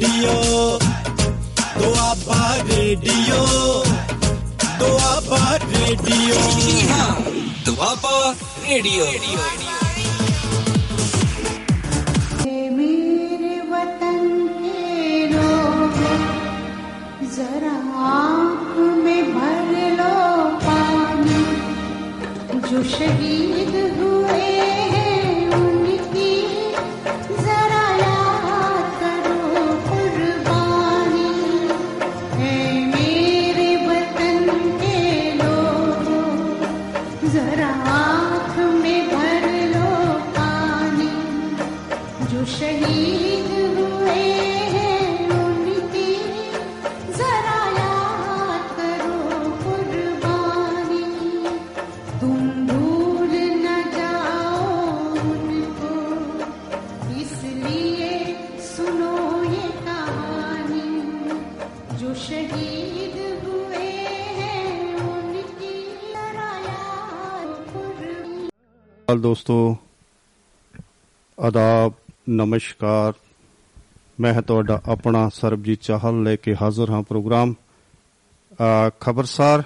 Radio. तो Doaba radio. तो Doaba radio. तो दुआबा रेडियो। मेरे वतन जरा आँख में भर लो पानी। जो शहीद हुए ਦੋਸਤੋ ਆਦਾਬ ਨਮਸਕਾਰ। ਮੈਂ ਹਾਂ ਤੁਹਾਡਾ ਆਪਣਾ ਸਰਬਜੀਤ ਚਾਹਲ ਲੈ ਕੇ ਹਾਜ਼ਰ ਹਾਂ ਪ੍ਰੋਗਰਾਮ। ਅ, ਖਬਰਸਾਰ।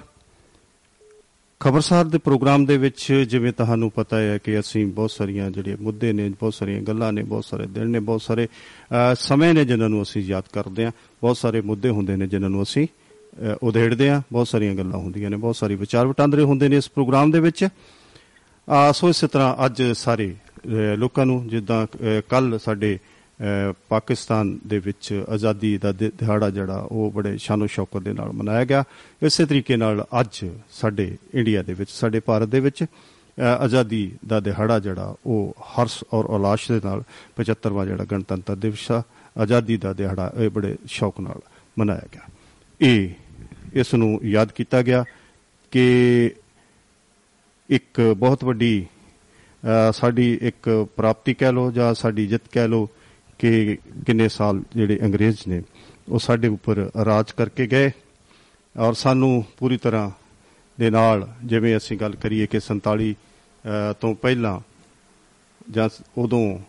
ਖਬਰਸਾਰ ਦੇ ਪ੍ਰੋਗਰਾਮ ਦੇ ਵਿੱਚ ਜਿਵੇਂ ਤੁਹਾਨੂੰ ਪਤਾ ਹੈ ਕਿ ਅਸੀਂ ਬਹੁਤ ਸਾਰੀਆਂ ਜਿਹੜੇ ਮੁੱਦੇ ਨੇ ਬਹੁਤ ਸਾਰੀਆਂ ਗੱਲਾਂ ਨੇ ਬਹੁਤ ਸਾਰੇ ਦਿਨ ਨੇ ਬਹੁਤ ਸਾਰੇ ਅ, ਸਮੇਂ ਨੇ ਜਿਨ੍ਹਾਂ ਨੂੰ ਅਸੀਂ ਯਾਦ ਕਰਦੇ ਹਾਂ। ਬਹੁਤ ਸਾਰੇ ਮੁੱਦੇ ਹੁੰਦੇ ਨੇ ਜਿਨ੍ਹਾਂ ਨੂੰ ਅਸੀਂ ਅ, ਉਧੇੜਦੇ ਹਾਂ। ਬਹੁਤ ਸਾਰੀਆਂ ਗੱਲਾਂ ਹੁੰਦੀਆਂ ਨੇ ਬਹੁਤ ਸਾਰੀ ਵਿਚਾਰ ਵਟਾਂਦਰੇ ਹੁੰਦੇ ਨੇ ਇਸ ਪ੍ਰੋਗਰਾਮ ਦੇ ਵਿੱਚ। ਆ ਸੋ ਇਸੇ ਤਰ੍ਹਾਂ ਅੱਜ ਸਾਰੇ ਅ, ਲੋਕਾਂ ਨੂੰ ਜਿੱਦਾਂ ਕੱਲ ਸਾਡੇ ਅ, ਪਾਕਿਸਤਾਨ ਦੇ ਵਿੱਚ ਆਜ਼ਾਦੀ ਦਾ ਦਿ- ਦਿਹਾੜਾ ਜਿਹੜਾ ਉਹ ਬੜੇ ਸ਼ਾਨੋ ਸ਼ੌਕਤ ਦੇ ਨਾਲ ਮਨਾਇਆ ਗਿਆ। ਇਸੇ ਤਰੀਕੇ ਨਾਲ ਅੱਜ ਸਾਡੇ ਇੰਡੀਆ ਦੇ ਵਿੱਚ ਸਾਡੇ ਭਾਰਤ ਦੇ ਵਿੱਚ ਅ, ਆਜ਼ਾਦੀ ਦਾ ਦਿਹਾੜਾ ਜਿਹੜਾ ਉਹ ਹਰਸ਼ ਔਰ ਉਲਾਸ ਦੇ ਨਾਲ 75ਵਾਂ ਜਿਹੜਾ ਗਣਤੰਤਰ ਦਿਵਸ ਆ ਆਜ਼ਾਦੀ ਦਾ ਦਿਹਾੜਾ ਇਹ ਬੜੇ ਸ਼ੌਕ ਨਾਲ ਮਨਾਇਆ ਗਿਆ। ਇਹ ਇਸ ਨੂੰ ਯਾਦ ਕੀਤਾ ਗਿਆ ਕਿ ਇੱਕ ਬਹੁਤ ਵੱਡੀ ਅ, ਸਾਡੀ ਇੱਕ ਪ੍ਰਾਪਤੀ ਕਹਿ ਲੋ ਜਾਂ ਸਾਡੀ ਜਿੱਤ ਕਹਿ ਲੋ ਕਿ ਕਿੰਨੇ ਸਾਲ ਜਿਹੜੇ ਅੰਗਰੇਜ਼ ਨੇ ਉਹ ਸਾਡੇ ਉੱਪਰ ਰਾਜ ਕਰਕੇ ਗਏ ਔਰ ਸਾਨੂੰ ਪੂਰੀ ਤਰ੍ਹਾਂ ਦੇ ਨਾਲ ਜਿਵੇਂ ਅਸੀਂ ਗੱਲ ਕਰੀਏ ਕਿ 47 ਅ, ਤੋਂ ਪਹਿਲਾਂ ਜਾਂ ਉਦੋਂ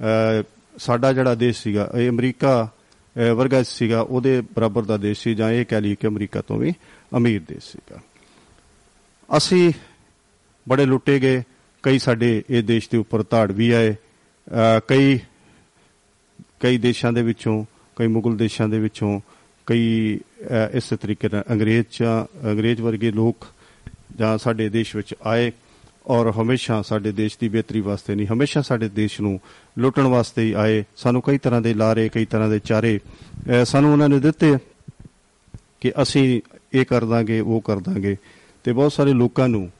ਅ, ਸਾਡਾ ਜਿਹੜਾ ਦੇਸ਼ ਸੀਗਾ ਇਹ ਅਮਰੀਕਾ ਅ, ਵਰਗਾ ਸੀਗਾ ਉਹਦੇ ਬਰਾਬਰ ਦਾ ਦੇਸ਼ ਸੀ ਜਾਂ ਇਹ ਕਹਿ ਲਈਏ ਕਿ ਅਮਰੀਕਾ ਤੋਂ ਵੀ ਅਮੀਰ ਦੇਸ਼ ਸੀਗਾ। ਅਸੀਂ ਬੜੇ ਲੁੱਟੇ ਗਏ। ਕਈ ਸਾਡੇ ਇਹ ਦੇਸ਼ ਦੇ ਉੱਪਰ ਧਾੜ ਵੀ ਆਏ। ਅ, ਕਈ ਕਈ ਦੇਸ਼ਾਂ ਦੇ ਵਿੱਚੋਂ ਕਈ ਮੁਗਲ ਦੇਸ਼ਾਂ ਦੇ ਵਿੱਚੋਂ ਕਈ ਅ, ਇਸੇ ਤਰੀਕੇ ਨਾਲ ਅੰਗਰੇਜ਼ ਜਾਂ ਅੰਗਰੇਜ਼ ਵਰਗੇ ਲੋਕ ਜਾਂ ਸਾਡੇ ਦੇਸ਼ ਵਿੱਚ ਆਏ ਔਰ ਹਮੇਸ਼ਾ ਸਾਡੇ ਦੇਸ਼ ਦੀ ਬਿਹਤਰੀ ਵਾਸਤੇ ਨਹੀਂ ਹਮੇਸ਼ਾ ਸਾਡੇ ਦੇਸ਼ ਨੂੰ ਲੁੱਟਣ ਵਾਸਤੇ ਹੀ ਆਏ। ਸਾਨੂੰ ਕਈ ਤਰ੍ਹਾਂ ਦੇ ਲਾਰੇ ਕਈ ਤਰ੍ਹਾਂ ਦੇ ਚਾਰੇ ਅ, ਸਾਨੂੰ ਉਹਨਾਂ ਨੇ ਦਿੱਤੇ ਕਿ ਅਸੀਂ ਇਹ ਕਰ ਦਾਂਗੇ ਉਹ ਕਰ ਦਾਂਗੇ। ਤੇ ਬਹੁਤ ਸਾਰੇ ਲੋਕਾਂ ਨੂੰ ਅ,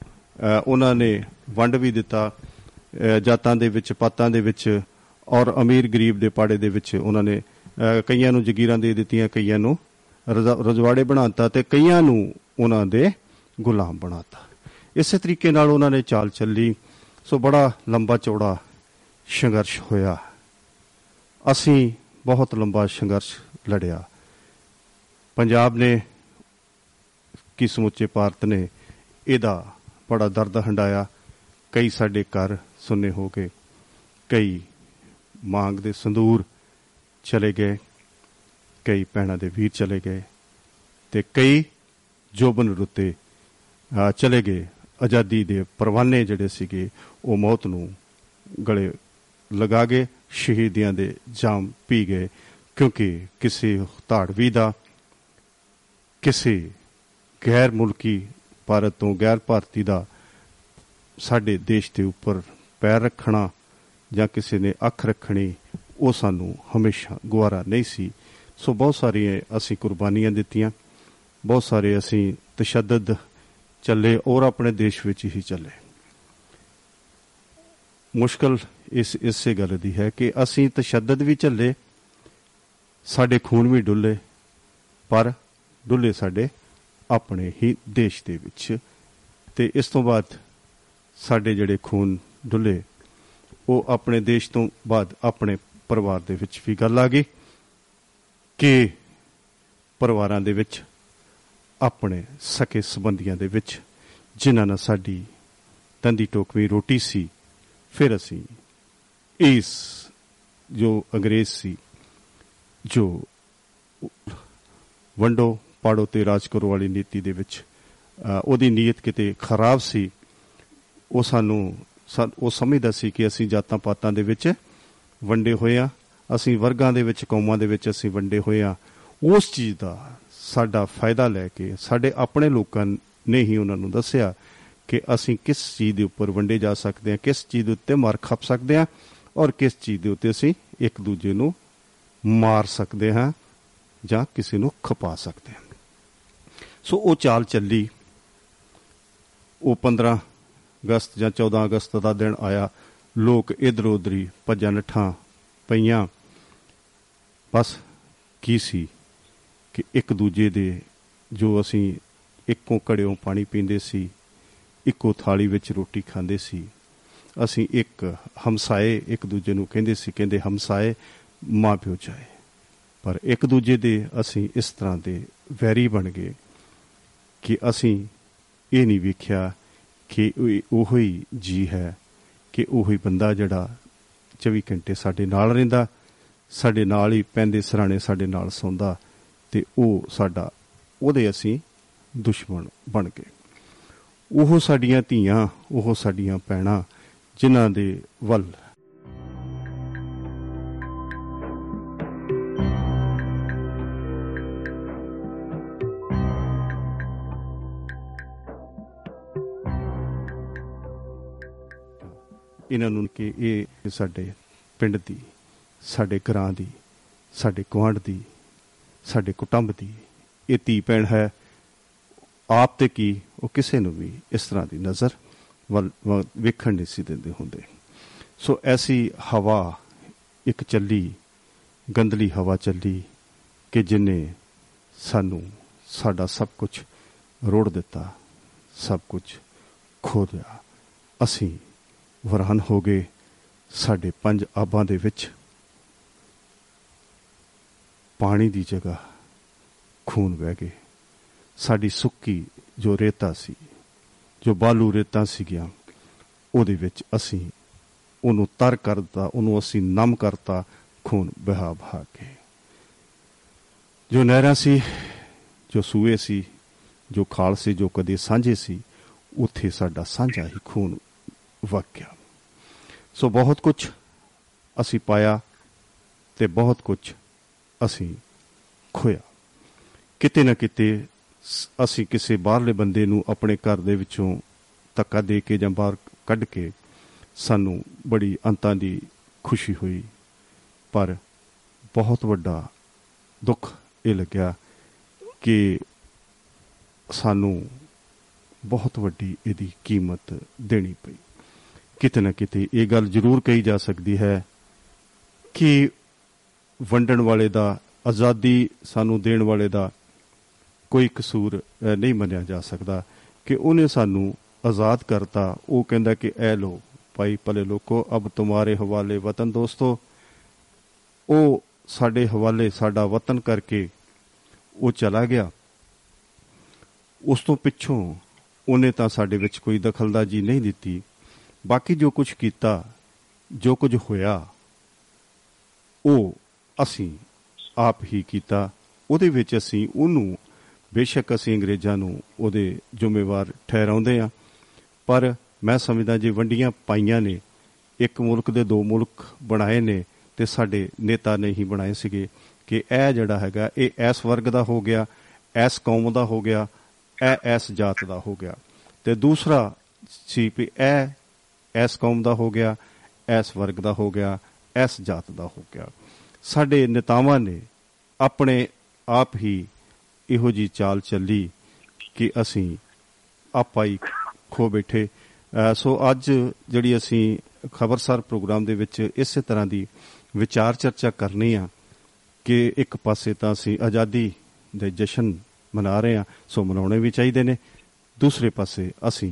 ਉਹਨਾਂ ਨੇ ਵੰਡ ਵੀ ਦਿੱਤਾ ਅ, ਜਾਤਾਂ ਦੇ ਵਿੱਚ ਪਾਤਾਂ ਦੇ ਵਿੱਚ ਔਰ ਅਮੀਰ ਗਰੀਬ ਦੇ ਪਾੜੇ ਦੇ ਵਿੱਚ ਉਹਨਾਂ ਨੇ ਅ, ਕਈਆਂ ਨੂੰ ਜ਼ਗੀਰਾਂ ਦੇ ਦਿੱਤੀਆਂ ਕਈਆਂ ਨੂੰ ਰਜ਼ਾ- ਰਜਵਾੜੇ ਬਣਾਤਾ ਤੇ ਕਈਆਂ ਨੂੰ ਉਹਨਾਂ ਦੇ ਗੁਲਾਮ ਬਣਾਤਾ। ਇਸੇ ਤਰੀਕੇ ਨਾਲ ਉਹਨਾਂ ਨੇ ਚਾਲ ਚੱਲੀ। ਸੋ ਬੜਾ ਲੰਬਾ ਚੌੜਾ ਸੰਘਰਸ਼ ਹੋਇਆ। ਅਸੀਂ ਬਹੁਤ ਲੰਬਾ ਸੰਘਰਸ਼ ਲੜਿਆ। ਪੰਜਾਬ ਨੇ ਕੀ ਸਮੁੱਚੇ ਭਾਰਤ ਨੇ ਇਹਦਾ ਬੜਾ ਦਰਦ ਹੰਡਾਇਆ। ਕਈ ਸਾਡੇ ਘਰ ਸੁੰਨੇ ਹੋ ਗਏ। ਕਈ ਮੰਗ ਦੇ ਸੰਦੂਰ ਚਲੇ ਗਏ। ਕਈ ਪੈਣਾ ਦੇ ਵੀਰ ਚਲੇ ਗਏ ਤੇ ਕਈ ਜੋਬਨ ਰੁੱਤੇ ਅਹ, ਚਲੇ ਗਏ। ਆਜ਼ਾਦੀ ਦੇ ਪਰਵਾਨੇ ਜਿਹੜੇ ਸੀਗੇ ਉਹ ਮੌਤ ਨੂੰ ਗਲੇ ਲਗਾ ਗਏ ਸ਼ਹੀਦੀਆਂ ਦੇ ਜਾਮ ਪੀ ਗਏ। ਕਿਉਂਕਿ ਕਿਸੇ ਧਾੜਵੀ ਦਾ ਕਿਸੇ ਗੈਰ ਮੁਲਕੀ ਭਾਰਤ ਤੋਂ ਗੈਰ ਭਾਰਤੀ ਦਾ ਸਾਡੇ ਦੇਸ਼ ਦੇ ਉੱਪਰ ਪੈਰ ਰੱਖਣਾ ਜਾਂ ਕਿਸੇ ਨੇ ਅੱਖ ਰੱਖਣੀ, ਉਹ ਸਾਨੂੰ ਹਮੇਸ਼ਾ ਗਵਾਰਾ ਨਹੀਂ ਸੀ। ਸੋ ਬਹੁਤ ਸਾਰੀਆਂ ਅਸੀਂ ਕੁਰਬਾਨੀਆਂ ਦਿੱਤੀਆਂ। ਬਹੁਤ ਸਾਰੇ ਅਸੀਂ ਤਸ਼ੱਦਦ ਚੱਲੇ ਔਰ ਆਪਣੇ ਦੇਸ਼ ਵਿੱਚ ਹੀ ਚੱਲੇ। ਮੁਸ਼ਕਲ ਇਸ, ਇਸੇ ਗੱਲ ਦੀ ਹੈ ਕਿ ਅਸੀਂ ਤਸ਼ੱਦਦ ਵੀ ਚੱਲੇ, ਸਾਡੇ ਖੂਨ ਵੀ ਡੁੱਲੇ, ਪਰ ਡੁੱਲੇ ਸਾਡੇ ਆਪਣੇ ਹੀ ਦੇਸ਼ ਦੇ ਵਿੱਚ। ਤੇ ਇਸ ਤੋਂ ਬਾਅਦ ਸਾਡੇ ਜਿਹੜੇ ਖੂਨ ਡੁੱਲੇ, ਉਹ ਆਪਣੇ ਦੇਸ਼ ਤੋਂ ਬਾਅਦ ਆਪਣੇ ਪਰਿਵਾਰ ਦੇ ਵਿੱਚ ਵੀ ਗੱਲ ਆ ਗਈ ਕਿ ਪਰਿਵਾਰਾਂ ਦੇ ਵਿੱਚ, ਆਪਣੇ ਸਕੇ ਸੰਬੰਧੀਆਂ ਦੇ ਵਿੱਚ, ਜਿਨ੍ਹਾਂ ਨਾਲ ਸਾਡੀ ਤੰਦੀ ਟੋਕਵੀ ਰੋਟੀ ਸੀ, ਫਿਰ ਅਸੀਂ ਇਸ ਜੋ ਅੰਗਰੇਜ਼ ਸੀ, ਜੋ ਵੰਡੋ ਪਾੜੋ ਤੇ ਰਾਜ ਕਰੋ ਵਾਲੀ ਨੀਤੀ ਦੇ ਵਿੱਚ ਅ, ਉਹਦੀ ਨੀਅਤ ਕਿਤੇ ਖਰਾਬ ਸੀ ਉਹ ਸਾਨੂੰ ਸਾ- ਉਹ ਸਮਝਦਾ ਸੀ ਕਿ ਅਸੀਂ ਜਾਤਾਂ ਪਾਤਾਂ ਦੇ ਵਿੱਚ ਵੰਡੇ ਹੋਏ ਆ ਅਸੀਂ ਵਰਗਾਂ ਦੇ ਵਿੱਚ ਕੌਮਾਂ ਦੇ ਵਿੱਚ ਅਸੀਂ ਵੰਡੇ ਹੋਏ ਆ ਉਸ ਚੀਜ਼ ਦਾ ਸਾਡਾ ਫਾਇਦਾ ਲੈ ਕੇ ਸਾਡੇ ਆਪਣੇ ਲੋਕਾਂ ਨੇ ਹੀ ਉਹਨਾਂ ਨੂੰ ਦੱਸਿਆ ਕਿ ਅਸੀਂ ਕਿਸ ਚੀਜ਼ ਦੇ ਉੱਪਰ ਵੰਡੇ ਜਾ ਸਕਦੇ ਹਾਂ ਕਿਸ ਚੀਜ਼ ਦੇ ਉੱਤੇ ਮਾਰ ਖੱਪ ਸਕਦੇ ਹਾਂ ਔਰ ਕਿਸ ਚੀਜ਼ ਦੇ ਉੱਤੇ ਅਸੀਂ ਇੱਕ ਦੂਜੇ ਨੂੰ ਮਾਰ ਸਕਦੇ ਹਾਂ ਜਾਂ ਕਿਸੇ ਨੂੰ ਖਪਾ ਸਕਦੇ ਹਾਂ। ਸੋ ਉਹ ਚਾਲ ਚੱਲੀ। ਉਹ 15 ਅਗਸਤ ਜਾਂ 14 ਅਗਸਤ ਦਾ ਦਿਨ ਆਇਆ। ਲੋਕ ਇਧਰ ਉਧਰੀ ਭੱਜਾਂ ਨੱਠਾਂ ਪਈਆਂ। ਬਸ ਕੀ ਸੀ ਕਿ ਇੱਕ ਦੂਜੇ ਦੇ ਜੋ ਅਸੀਂ ਇੱਕੋ ਕੜਿਓਂ ਪਾਣੀ ਪੀਂਦੇ ਸੀ, ਇੱਕੋ ਥਾਲੀ ਵਿੱਚ ਰੋਟੀ ਖਾਂਦੇ ਸੀ। ਅਸੀਂ ਇੱਕ ਹਮਸਾਏ ਇੱਕ ਦੂਜੇ ਨੂੰ ਕਹਿੰਦੇ ਸੀ, ਕਹਿੰਦੇ ਹਮਸਾਏ ਮਾਂ ਪਿਓ ਚਾਹੇ। ਪਰ ਇੱਕ ਦੂਜੇ ਦੇ ਅਸੀਂ ਇਸ ਤਰ੍ਹਾਂ ਦੇ ਵੈਰੀ ਬਣ ਗਏ। ਕਿ ਅਸੀਂ ਇਹ ਨਹੀਂ ਵੇਖਿਆ ਕਿ ਉਹ- ਉਹੋ ਹੀ ਜੀ ਹੈ ਕਿ ਉਹੀ ਬੰਦਾ ਜਿਹੜਾ 24 ਘੰਟੇ ਸਾਡੇ ਨਾਲ ਰਹਿੰਦਾ, ਸਾਡੇ ਨਾਲ ਹੀ ਪੈਂਦੇ ਸਰਾਣੇ ਸਾਡੇ ਨਾਲ ਸੌਂਦਾ ਤੇ ਉਹ ਸਾਡਾ, ਉਹਦੇ ਅਸੀਂ ਦੁਸ਼ਮਣ ਬਣ ਗਏ। ਉਹ ਸਾਡੀਆਂ ਧੀਆਂ, ਉਹ ਸਾਡੀਆਂ ਭੈਣਾਂ ਜਿਨ੍ਹਾਂ ਦੇ ਵੱਲ ਇਹਨਾਂ ਨੂੰ ਕਿ ਇਹ ਸਾਡੇ ਪਿੰਡ ਦੀ, ਸਾਡੇ ਘਰਾਂ ਦੀ, ਸਾਡੇ ਗੁਆਂਢ ਦੀ, ਸਾਡੇ ਕੁਟੁੰਬ ਦੀ, ਇਹ ਧੀ ਭੈਣ ਹੈ, ਆਪ ਤੇ ਕੀ ਉਹ ਕਿਸੇ ਨੂੰ ਵੀ ਇਸ ਤਰ੍ਹਾਂ ਦੀ ਨਜ਼ਰ ਵੱਲ ਵੱਲ ਵੇਖਣ ਨਹੀਂ ਸੀ ਦਿੰਦੇ ਹੁੰਦੇ। ਸੋ ਐਸੀ ਹਵਾ, ਇੱਕ ਚੱਲੀ ਗੰਦਲੀ ਹਵਾ ਚੱਲੀ ਕਿ ਜਿਨੇ ਸਾਨੂੰ ਸਾਡਾ ਸਭ ਕੁਝ ਰੋੜ ਦਿੱਤਾ, ਸਭ ਕੁਝ ਖੋ ਦਿਆ। ਅਸੀਂ ਵਰਾਨ ਹੋ ਗਏ ਸਾਡੇ ਪੰਜ ਆਬਾਂ ਦੇ ਵਿੱਚ। ਪਾਣੀ ਦੀ ਜਗ੍ਹਾ ਖੂਨ ਵਹਿ ਗਏ। ਸਾਡੀ ਸੁੱਕੀ ਜੋ ਰੇਤਾ ਸੀ, ਜੋ ਬਾਲੂ ਰੇਤਾ ਸੀਗੀਆਂ, ਉਹਦੇ ਵਿੱਚ ਅਸੀਂ ਉਹਨੂੰ ਤਰ ਕਰਤਾ, ਉਹਨੂੰ ਅਸੀਂ ਨਮ ਕਰਤਾ, ਖੂਨ ਬਹਾ ਬਹਾ ਕੇ। ਜੋ ਨਹਿਰਾਂ ਸੀ, ਜੋ ਸੂਏ ਸੀ, ਜੋ ਖਾਲ ਸੀ, ਜੋ ਕਦੇ ਸਾਂਝੇ ਸੀ, ਉੱਥੇ ਸਾਡਾ ਸਾਂਝਾ ਹੀ ਖੂਨ ਵਗ ਗਿਆ ਸੋ ਬਹੁਤ ਕੁਝ ਅਸੀਂ ਪਾਇਆ ਤੇ ਬਹੁਤ ਕੁਝ ਅਸੀਂ ਖੋਇਆ। ਕਿਤੇ ਨਾ ਕਿਤੇ ਸ- ਅਸੀਂ ਕਿਸੇ ਬਾਹਰਲੇ ਬੰਦੇ ਨੂੰ ਆਪਣੇ ਘਰ ਦੇ ਵਿੱਚੋਂ ਧੱਕਾ ਦੇ ਕੇ ਜਾਂ ਬਾਹਰ ਕੱਢ ਕੇ ਸਾਨੂੰ ਬੜੀ ਅੰਤਾਂ ਦੀ ਖੁਸ਼ੀ ਹੋਈ। ਪਰ ਬਹੁਤ ਵੱਡਾ ਦੁੱਖ ਇਹ ਲੱਗਿਆ ਕਿ ਸਾਨੂੰ ਬਹੁਤ ਵੱਡੀ ਇਹਦੀ ਕੀਮਤ ਦੇਣੀ ਪਈ। ਕਿਤੇ ਨਾ ਕਿਤੇ ਇਹ ਗੱਲ ਜ਼ਰੂਰ ਕਹੀ ਜਾ ਸਕਦੀ ਹੈ ਕਿ ਵੰਡਣ ਵਾਲੇ ਦਾ ਆਜ਼ਾਦੀ ਸਾਨੂੰ ਦੇਣ ਵਾਲੇ ਦਾ ਕੋਈ ਕਸੂਰ ਅ, ਨਹੀਂ ਮੰਨਿਆ ਜਾ ਸਕਦਾ ਕਿ ਉਹਨੇ ਸਾਨੂੰ ਆਜ਼ਾਦ ਕਰਤਾ। ਉਹ ਕਹਿੰਦਾ ਕਿ ਐ ਲੋ ਭਾਈ ਭਲੇ ਲੋਕੋ ਅਬ ਤੁਮਾਰੇ ਹਵਾਲੇ ਵਤਨ ਦੋਸਤੋ ਉਹ ਸਾਡੇ ਹਵਾਲੇ ਸਾਡਾ ਵਤਨ ਕਰਕੇ ਉਹ ਚਲਾ ਗਿਆ। ਉਸ ਤੋਂ ਪਿੱਛੋਂ ਉਹਨੇ ਤਾਂ ਸਾਡੇ ਵਿੱਚ ਕੋਈ ਦਖਲਅੰਦਾਜ਼ੀ ਨਹੀਂ ਦਿੱਤੀ। ਬਾਕੀ ਜੋ ਕੁਝ ਕੀਤਾ, ਜੋ ਕੁਝ ਹੋਇਆ, ਉਹ ਅਸੀਂ ਆਪ ਹੀ ਕੀਤਾ। ਉਹਦੇ ਵਿੱਚ ਅਸੀਂ ਉਹਨੂੰ, ਬੇਸ਼ੱਕ ਅਸੀਂ ਅੰਗਰੇਜ਼ਾਂ ਨੂੰ ਉਹਦੇ ਜ਼ਿੰਮੇਵਾਰ ਠਹਿਰਾਉਂਦੇ ਆ ਪਰ ਮੈਂ ਸਮਝਦਾ ਜੇ ਵੰਡੀਆਂ ਪਾਈਆਂ ਨੇ, ਇੱਕ ਮੁਲਕ ਦੇ ਦੋ ਮੁਲਕ ਬਣਾਏ ਨੇ ਤੇ ਸਾਡੇ ਨੇਤਾ ਨੇ ਹੀ ਬਣਾਏ ਸੀਗੇ ਕਿ ਇਹ ਜਿਹੜਾ ਹੈਗਾ, ਇਹ ਇਸ ਵਰਗ ਦਾ ਹੋ ਗਿਆ, ਇਸ ਕੌਮ ਦਾ ਹੋ ਗਿਆ, ਇਹ ਇਸ ਜਾਤ ਦਾ ਹੋ ਗਿਆ। ਤੇ ਦੂਸਰਾ ਸੀ ਵੀ ਇਹ ਇਸ ਕੌਮ ਦਾ ਹੋ ਗਿਆ ਇਸ ਵਰਗ ਦਾ ਹੋ ਗਿਆ ਇਸ ਜਾਤ ਦਾ ਹੋ ਗਿਆ। ਸਾਡੇ ਨੇਤਾਵਾਂ ਨੇ ਆਪਣੇ ਆਪ ਹੀ ਇਹੋ ਜੀ ਚਾਲ ਚੱਲੀ ਕਿ ਅਸੀਂ ਆਪਾ ਹੀ ਖੋ ਬੈਠੇ। ਅਹ ਸੋ ਅੱਜ ਜਿਹੜੀ ਅਸੀਂ ਖਬਰਸਾਰ ਪ੍ਰੋਗਰਾਮ ਦੇ ਵਿੱਚ ਇਸੇ ਤਰ੍ਹਾਂ ਦੀ ਵਿਚਾਰ ਚਰਚਾ ਕਰਨੀ ਆ ਕਿ ਇੱਕ ਪਾਸੇ ਤਾਂ ਅਸੀਂ ਆਜ਼ਾਦੀ ਦੇ ਜਸ਼ਨ ਮਨਾ ਰਹੇ ਆ, ਸੋ ਮਨਾਉਣੇ ਵੀ ਚਾਹੀਦੇ ਨੇ। ਦੂਸਰੇ ਪਾਸੇ ਅਸੀਂ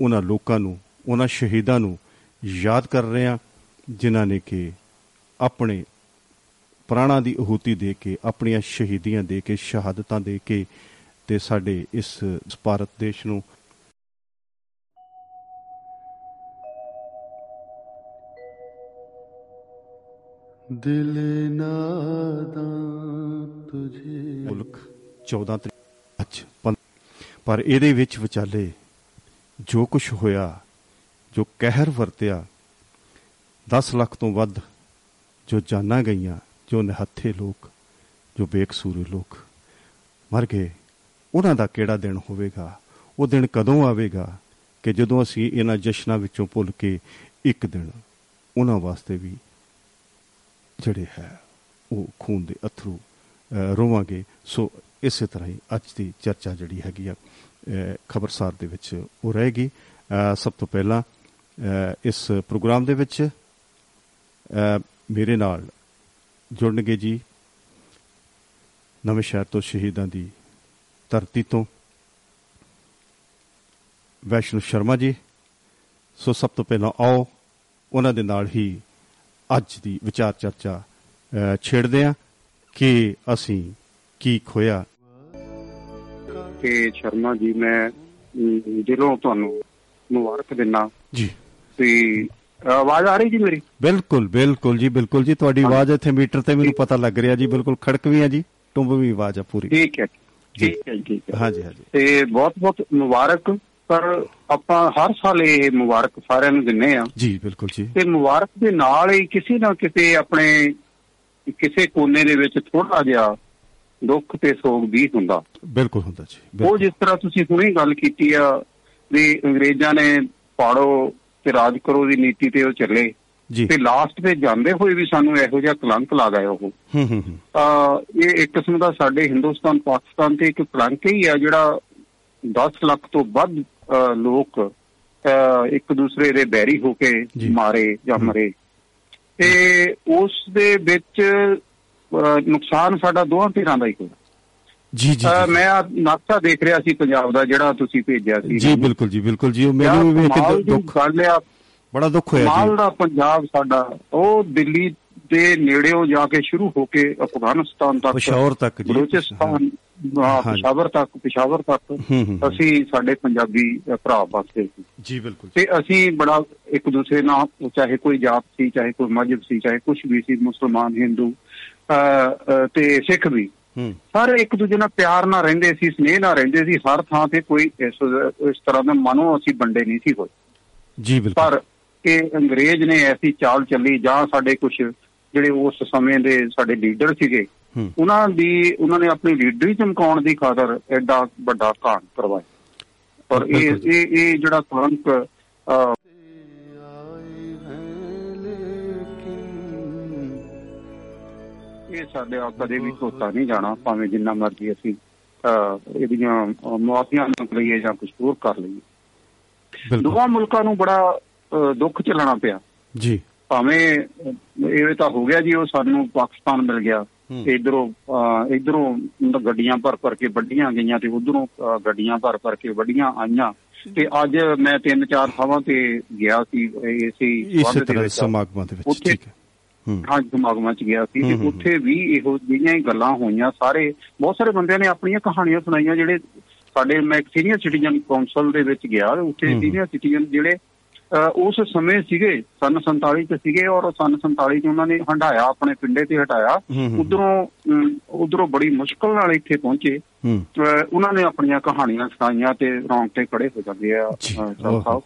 ਉਹਨਾਂ ਲੋਕਾਂ ਨੂੰ ਉਹਨਾਂ ਸ਼ਹੀਦਾਂ ਨੂੰ ਯਾਦ ਕਰ ਰਹੇ ਆ ਜਿਨ੍ਹਾਂ ਨੇ ਕਿ ਆਪਣੇ ਪ੍ਰਾਣਾਂ ਦੀ ਆਹੂਤੀ ਦੇ ਕੇ ਆਪਣੀਆਂ ਸ਼ਹੀਦੀਆਂ ਦੇ ਕੇ ਸ਼ਹਾਦਤਾਂ ਦੇ ਕੇ ਤੇ ਸਾਡੇ ਇਸ ਭਾਰਤ ਦੇਸ਼ ਨੂੰ ਦਿਲ ਨਾਦਾਂ ਮੁਲਕ 14 ਤਰੀਕ ਅੱਜ ਪਰ ਇਹਦੇ ਵਿੱਚ ਵਿਚਾਲੇ ਜੋ ਕੁਝ ਹੋਇਆ ਜੋ ਕਹਿਰ ਵਰਤਿਆ 10 ਲੱਖ ਤੋਂ ਵੱਧ ਜੋ ਜਾਨਾਂ ਗਈਆਂ ਜੋ ਨਿਹੱਥੇ ਲੋਕ ਜੋ ਬੇਕਸੂਰ ਲੋਕ ਮਰ ਗਏ। ਉਹਨਾਂ ਦਾ ਕਿਹੜਾ ਦਿਨ ਹੋਵੇਗਾ? ਉਹ ਦਿਨ ਕਦੋਂ ਆਵੇਗਾ ਕਿ ਜਦੋਂ ਅਸੀਂ ਇਹਨਾਂ ਜਸ਼ਨਾਂ ਵਿੱਚੋਂ ਭੁੱਲ ਕੇ ਇੱਕ ਦਿਨ ਉਹਨਾਂ ਵਾਸਤੇ ਵੀ ਜਿਹੜੇ ਹੈ ਉਹ ਖੂਨ ਦੇ ਅਥਰੂ ਅ, ਰੋਵਾਂਗੇ। ਸੋ ਇਸੇ ਤਰ੍ਹਾਂ ਹੀ ਅੱਜ ਦੀ ਚਰਚਾ ਜਿਹੜੀ ਹੈਗੀ ਆ ਖਬਰਸਾਰ ਦੇ ਵਿੱਚ ਉਹ ਰਹੇਗੀ। ਅ, ਸਭ ਤੋਂ ਪਹਿਲਾਂ ਅ, ਇਸ ਪ੍ਰੋਗਰਾਮ ਦੇ ਵਿੱਚ ਮੇਰੇ ਨਾਲ ਜੁੜਨਗੇ ਜੀ ਨਵੇਂ ਸ਼ਹਿਰ ਤੋਂ ਸ਼ਹੀਦਾਂ ਦੀ ਧਰਤੀ ਤੋਂ ਵੈਸ਼ਨੂ ਸ਼ਰਮਾ ਜੀ। ਸੋ ਸਭ ਤੋਂ ਪਹਿਲਾਂ ਆਓ ਉਹਨਾਂ ਦੇ ਨਾਲ ਹੀ ਅੱਜ ਦੀ ਵਿਚਾਰ ਚਰਚਾ ਛੇੜਦੇ ਹਾਂ ਕਿ ਅਸੀਂ ਕੀ ਖੋਇਆ ਤੇ ਸ਼ਰਮਾ ਜੀ ਮੈਂ ਦਿਲੋਂ ਤੁਹਾਨੂੰ ਮੁਬਾਰਕ ਦਿੰਨਾ ਜੀ। ਤੇ ਆਵਾਜ਼ ਆ ਰਹੀ ਜੀ ਮੇਰੀ? ਬਿਲਕੁਲ ਬਿਲਕੁਲ ਜੀ ਬਿਲਕੁਲ ਜੀ। ਤੁਹਾਡੀ ਆਵਾਜ਼ ਇੱਥੇ ਮੀਟਰ ਤੇ ਮੈਨੂੰ ਪਤਾ ਲੱਗ ਰਿਹਾ ਜੀ ਬਿਲਕੁਲ ਖੜਕ ਵੀ ਆ ਜੀ ਟੁੰਬ ਵੀ ਆਵਾਜ਼ ਆ ਪੂਰੀ। ਠੀਕ ਹੈ ਜੀ। ਠੀਕ ਹੈ ਠੀਕ ਹੈ। ਹਾਂਜੀ ਹਾਂਜੀ। ਤੇ ਬਹੁਤ ਬਹੁਤ ਮੁਬਾਰਕ ਪਰ ਆਪਾਂ ਹਰ ਸਾਲ ਇਹ ਮੁਬਾਰਕ ਸਾਰਿਆਂ ਨੂੰ ਦਿੰਨੇ ਆ। ਜੀ ਬਿਲਕੁਲ ਜੀ। ਤੇ ਮੁਬਾਰਕ ਦੇ ਨਾਲ ਹੀ ਕਿਸੇ ਨਾ ਕਿਸੇ ਆਪਣੇ ਕਿਸੇ ਕੋਨੇ ਦੇ ਵਿੱਚ ਥੋੜਾ ਜਿਹਾ ਦੁੱਖ ਤੇ ਸੋਗ ਵੀ ਹੁੰਦਾ। ਬਿਲਕੁਲ ਹੁੰਦਾ ਜੀ ਉਹ ਜਿਸ ਤਰ੍ਹਾਂ ਤੁਸੀਂ ਹੁਣੇ ਗੱਲ ਕੀਤੀ ਆ ਵੀ ਅੰਗਰੇਜ਼ਾਂ ਨੇ ਪਾੜੋ ਤੇ ਰਾਜ ਕਰੋ ਦੀ ਨੀਤੀ ਤੇ ਉਹ ਚੱਲੇ। ਤੇ ਲਾਸਟ ਤੇ ਜਾਂਦੇ ਹੋਏ ਵੀ ਸਾਨੂੰ ਇਹੋ ਜਿਹਾ ਕਲੰਕ ਲਾ ਗਏ ਉਹ। ਹੂੰ ਹੂੰ ਤਾਂ ਇਹ ਇੱਕ ਕਿਸਮ ਦਾ ਸਾਡੇ ਹਿੰਦੁਸਤਾਨ ਪਾਕਿਸਤਾਨ ਤੇ ਇੱਕ ਕਲੰਕ ਹੀ ਆ ਜਿਹੜਾ 10 ਲੱਖ ਤੋਂ ਵੱਧ ਲੋਕ ਇੱਕ ਦੂਸਰੇ ਦੇ ਬੈਰੀ ਹੋ ਕੇ। ਮਾਰੇ ਜਾਂ ਮਰੇ। ਤੇ ਉਸ ਦੇ ਵਿੱਚ ਨੁਕਸਾਨ ਸਾਡਾ ਦੋਹਾਂ ਧਿਰਾਂ ਦਾ ਹੀ ਹੋਇਆ। ਜੀ ਜੀ। ਮੈਂ ਨਕਸ਼ਾ ਦੇਖ ਰਿਹਾ ਸੀ ਪੰਜਾਬ ਦਾ ਜਿਹੜਾ ਤੁਸੀਂ ਭੇਜਿਆ ਸੀ। ਜੀ ਬਿਲਕੁਲ ਜੀ ਬਿਲਕੁਲ ਜੀ। ਉਹ ਮੈਨੂੰ ਵੀ ਵੇਖ ਕਮਾਲ ਕੇ ਦੀ ਦੁੱਖ ਗੱਲ ਆ। ਬੜਾ ਦੁੱਖ ਹੋਇਆ ਜੀ। ਦਾ ਪੰਜਾਬ ਸਾਡਾ। ਉਹ ਦਿੱਲੀ ਦੇ ਨੇੜਿਓ ਜਾ ਕੇ ਸ਼ੁਰੂ ਹੋ ਕੇ ਅਫਗਾਨਿਸਤਾਨ ਤੱਕ ਪਸ਼ੌਰ ਤੱਕ ਜੀ। ਬਲੂਚਿਸਤਾਨ। ਪਿਸ਼ਾਵਰ ਤੱਕ ਪਿਸ਼ਾਵਰ ਤੱਕ। ਅਸੀਂ ਸਾਡੇ ਪੰਜਾਬੀ ਭਰਾ ਵਸਦੇ ਸੀ। ਜੀ ਬਿਲਕੁਲ। ਤੇ ਅਸੀਂ ਬੜਾ ਇੱਕ ਦੂਸਰੇ ਨਾਲ ਚਾਹੇ ਕੋਈ ਜਾਤ ਸੀ ਚਾਹੇ ਕੋਈ ਮਜ਼ਹਬ ਸੀ ਚਾਹੇ ਕੁਝ ਵੀ ਸੀ ਮੁਸਲਮਾਨ ਹਿੰਦੂ ਤੇ ਸਿੱਖ ਵੀ। ਸਾਰੇ ਇੱਕ ਦੂਜੇ ਨਾਲ ਪਿਆਰ ਨਾਲ ਰਹਿੰਦੇ ਸੀ ਸਨੇਹ ਨਾਲ ਰਹਿੰਦੇ ਸੀ ਹਰ ਥਾਂ ਤੇ ਕੋਈ ਇਸ ਇਸ ਤਰ੍ਹਾਂ ਦਾ ਮਨੋਂ ਅਸੀਂ ਵੰਡੇ ਨਹੀਂ ਸੀ ਹੋਏ। ਜੀ ਬਿਲਕੁਲ। ਪਰ ਇਹ ਅੰਗਰੇਜ਼ ਨੇ ਐਸੀ ਚਾਲ ਚੱਲੀ ਜਾਂ ਸਾਡੇ ਕੁਝ ਜਿਹੜੇ ਉਸ ਸਮੇਂ ਦੇ ਸਾਡੇ ਲੀਡਰ ਸੀਗੇ ਉਹਨਾਂ ਦੀ ਉਹਨਾਂ ਨੇ ਆਪਣੀ ਲੀਡਰੀ ਚਮਕਾਉਣ ਦੀ ਖਾਤਰ ਐਡਾ ਵੱਡਾ ਕਾਂਡ ਕਰਵਾਇਆ। ਪਰ ਇਹ। ਇਹ ਜਿਹੜਾ ਕਲੰਕ ਇਹ ਸਾਡੇ ਆ ਕਦੇ ਵੀ ਧੋਤਾ ਨਹੀਂ ਜਾਣਾ ਭਾਵੇਂ ਜਿੰਨਾ ਮਰਜ਼ੀ ਅਸੀਂ ਇਹਦੀਆਂ ਮੁਆਫੀਆਂ ਮੰਗ ਲਈਏ ਜਾਂ ਕੁਝ ਹੋਰ ਕਰ ਲਈਏ। ਦੋਵਾਂ ਮੁਲਕਾਂ ਨੂੰ ਬੜਾ ਦੁੱਖ ਝੱਲਣਾ ਪਿਆ। ਜੀ। ਭਾਵੇਂ ਇਹ ਤਾਂ ਹੋ ਗਿਆ ਜੀ ਉਹ ਸਾਨੂੰ ਪਾਕਿਸਤਾਨ ਮਿਲ ਗਿਆ। ਇਧਰੋਂ ਇਧਰੋਂ ਗੱਡੀਆਂ ਭਰ ਭਰ ਕੇ ਵੱਡੀਆਂ ਗਈਆਂ ਤੇ ਉਧਰੋਂ ਗੱਡੀਆਂ ਭਰ ਭਰ ਕੇ ਵੱਡੀਆਂ ਆਈਆਂ। ਤੇ ਅੱਜ ਮੈਂ ਤਿੰਨ ਚਾਰ ਥਾਵਾਂ ਤੇ ਗਿਆ ਸੀ ਇਸੇ ਸੰਬੰਧ ਦੇ ਵਿੱਚ। ਸਮਾਗਮਾਂ ਦੇ ਵਿੱਚ ਠੀਕ ਹੈ। ਹੂੰ। ਸਮਾਗਮਾਂ ਚ ਗਿਆ ਸੀ ਤੇ ਉੱਥੇ ਵੀ ਇਹੋ ਜਿਹੀਆਂ ਗੱਲਾਂ ਹੋਈਆਂ। ਸਾਰੇ ਬਹੁਤ ਸਾਰੇ ਬੰਦਿਆਂ ਨੇ ਆਪਣੀਆਂ ਕਹਾਣੀਆਂ ਸੁਣਾਈਆਂ ਜਿਹੜੇ ਸਾਡੇ ਮੈਂ ਸੀਨੀਅਰ ਸਿਟੀਜ਼ਨ ਕਾਉਂਸਲ ਦੇ ਵਿੱਚ ਗਿਆ ਉੱਥੇ। ਸੀਨੀਅਰ ਸਿਟੀਜ਼ਨ ਜਿਹੜੇ ਉਸ ਸਮੇਂ ਸੀਗੇ ਸਨ 47 ਚ ਸੀਗੇ ਔਰ ਸਨ 47 ਚ ਉਹਨਾਂ ਨੇ ਹੰਡਾਇਆ ਆਪਣੇ ਪਿੰਡੇ ਤੇ ਹਟਾਇਆ। ਉਧਰੋਂ ਉਧਰੋਂ ਬੜੀ ਮੁਸ਼ਕਲ ਨਾਲ ਇੱਥੇ ਪਹੁੰਚੇ ਉਹਨਾਂ ਨੇ ਆਪਣੀਆਂ ਕਹਾਣੀਆਂ ਸੁਣਾਈਆਂ ਤੇ ਰੌਂਗਟੇ ਖੜੇ ਹੋ ਜਾਂਦੇ ਆ ਸਾਹਿਬ।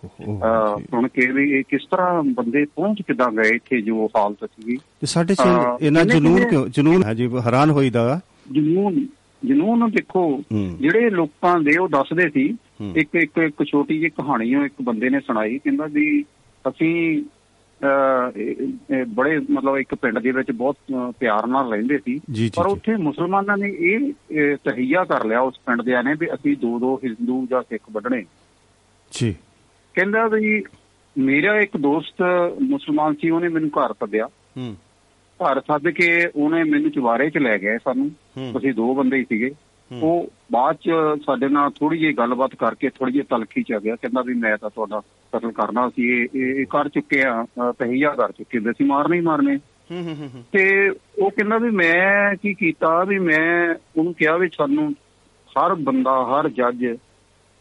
ਸੁਣ ਕੇ ਵੀ ਇਹ ਕਿਸ ਤਰ੍ਹਾਂ ਬੰਦੇ ਪਹੁੰਚ ਕਿਦਾਂ ਗਏ ਇੱਥੇ ਜੋ ਹਾਲਤ ਸੀਗੀ ਤੇ ਸਾਡੇ ਚ ਇਹਨਾਂ ਜਨੂਨ ਕਿਉਂ ਜਨੂਨ ਹੈ ਜੀ ਹੈਰਾਨ ਹੋਈਦਾ ਜਨੂਨ ਜਨੂਨ ਦੇਖੋ। ਜਿਹੜੇ ਲੋਕਾਂ ਦੇ ਉਹ ਦੱਸਦੇ ਸੀ। ਇੱਕ ਇੱਕ ਇੱਕ ਛੋਟੀ ਜਿਹੀ ਕਹਾਣੀ ਉਹ ਇੱਕ ਬੰਦੇ ਨੇ ਸੁਣਾਈ ਕਹਿੰਦਾ ਵੀ ਅਸੀਂ ਬੜੇ ਮਤਲਬ ਇੱਕ ਪਿੰਡ ਦੇ ਵਿੱਚ ਬਹੁਤ ਪਿਆਰ ਨਾਲ ਰਹਿੰਦੇ ਸੀ। ਪਰ। ਉੱਥੇ ਮੁਸਲਮਾਨਾਂ ਨੇ ਇਹ ਤਹਈਆ ਕਰ ਲਿਆ ਉਸ ਪਿੰਡ ਦਿਆਂ ਨੇ ਵੀ ਅਸੀਂ ਦੋ ਦੋ ਹਿੰਦੂ ਜਾਂ ਸਿੱਖ ਵੱਢਣੇ। ਜੀ। ਕਹਿੰਦਾ ਵੀ ਮੇਰਾ ਇੱਕ ਦੋਸਤ ਮੁਸਲਮਾਨ ਸੀ ਉਹਨੇ ਮੈਨੂੰ ਘਰ ਸੱਦਿਆ। ਹੂੰ। ਘਰ ਸੱਦ ਕੇ ਉਹਨੇ ਮੈਨੂੰ ਚੁਬਾਰੇ 'ਚ ਲੈ ਗਏ ਸਾਨੂੰ। ਅਸੀਂ ਦੋ ਬੰਦੇ ਹੀ ਸੀਗੇ। ਉਹ ਬਾਅਦ 'ਚ ਸਾਡੇ ਨਾਲ ਥੋੜੀ ਜਿਹੀ ਗੱਲਬਾਤ ਕਰਕੇ ਥੋੜੀ ਜਿਹੀ ਤਲਖੀ 'ਚ ਆ ਗਿਆ ਕਹਿੰਦਾ ਵੀ ਮੈਂ ਤਾਂ ਤੁਹਾਡਾ ਕਤਲ ਕਰਨਾ ਸੀ ਇਹ ਇਹ ਕਰ ਚੁੱਕੇ ਆ ਅਹ ਤਹਈਆ ਕਰ ਚੁੱਕੇ ਵੀ ਅਸੀਂ ਮਾਰਨੇ ਹੀ ਮਾਰਨੇ। ਤੇ ਉਹ ਕਹਿੰਦਾ ਵੀ ਮੈਂ ਕੀ ਕੀਤਾ ਵੀ ਮੈਂ ਉਹਨੂੰ ਕਿਹਾ ਵੀ ਸਾਨੂੰ ਹਰ ਬੰਦਾ ਹਰ ਜੱਜ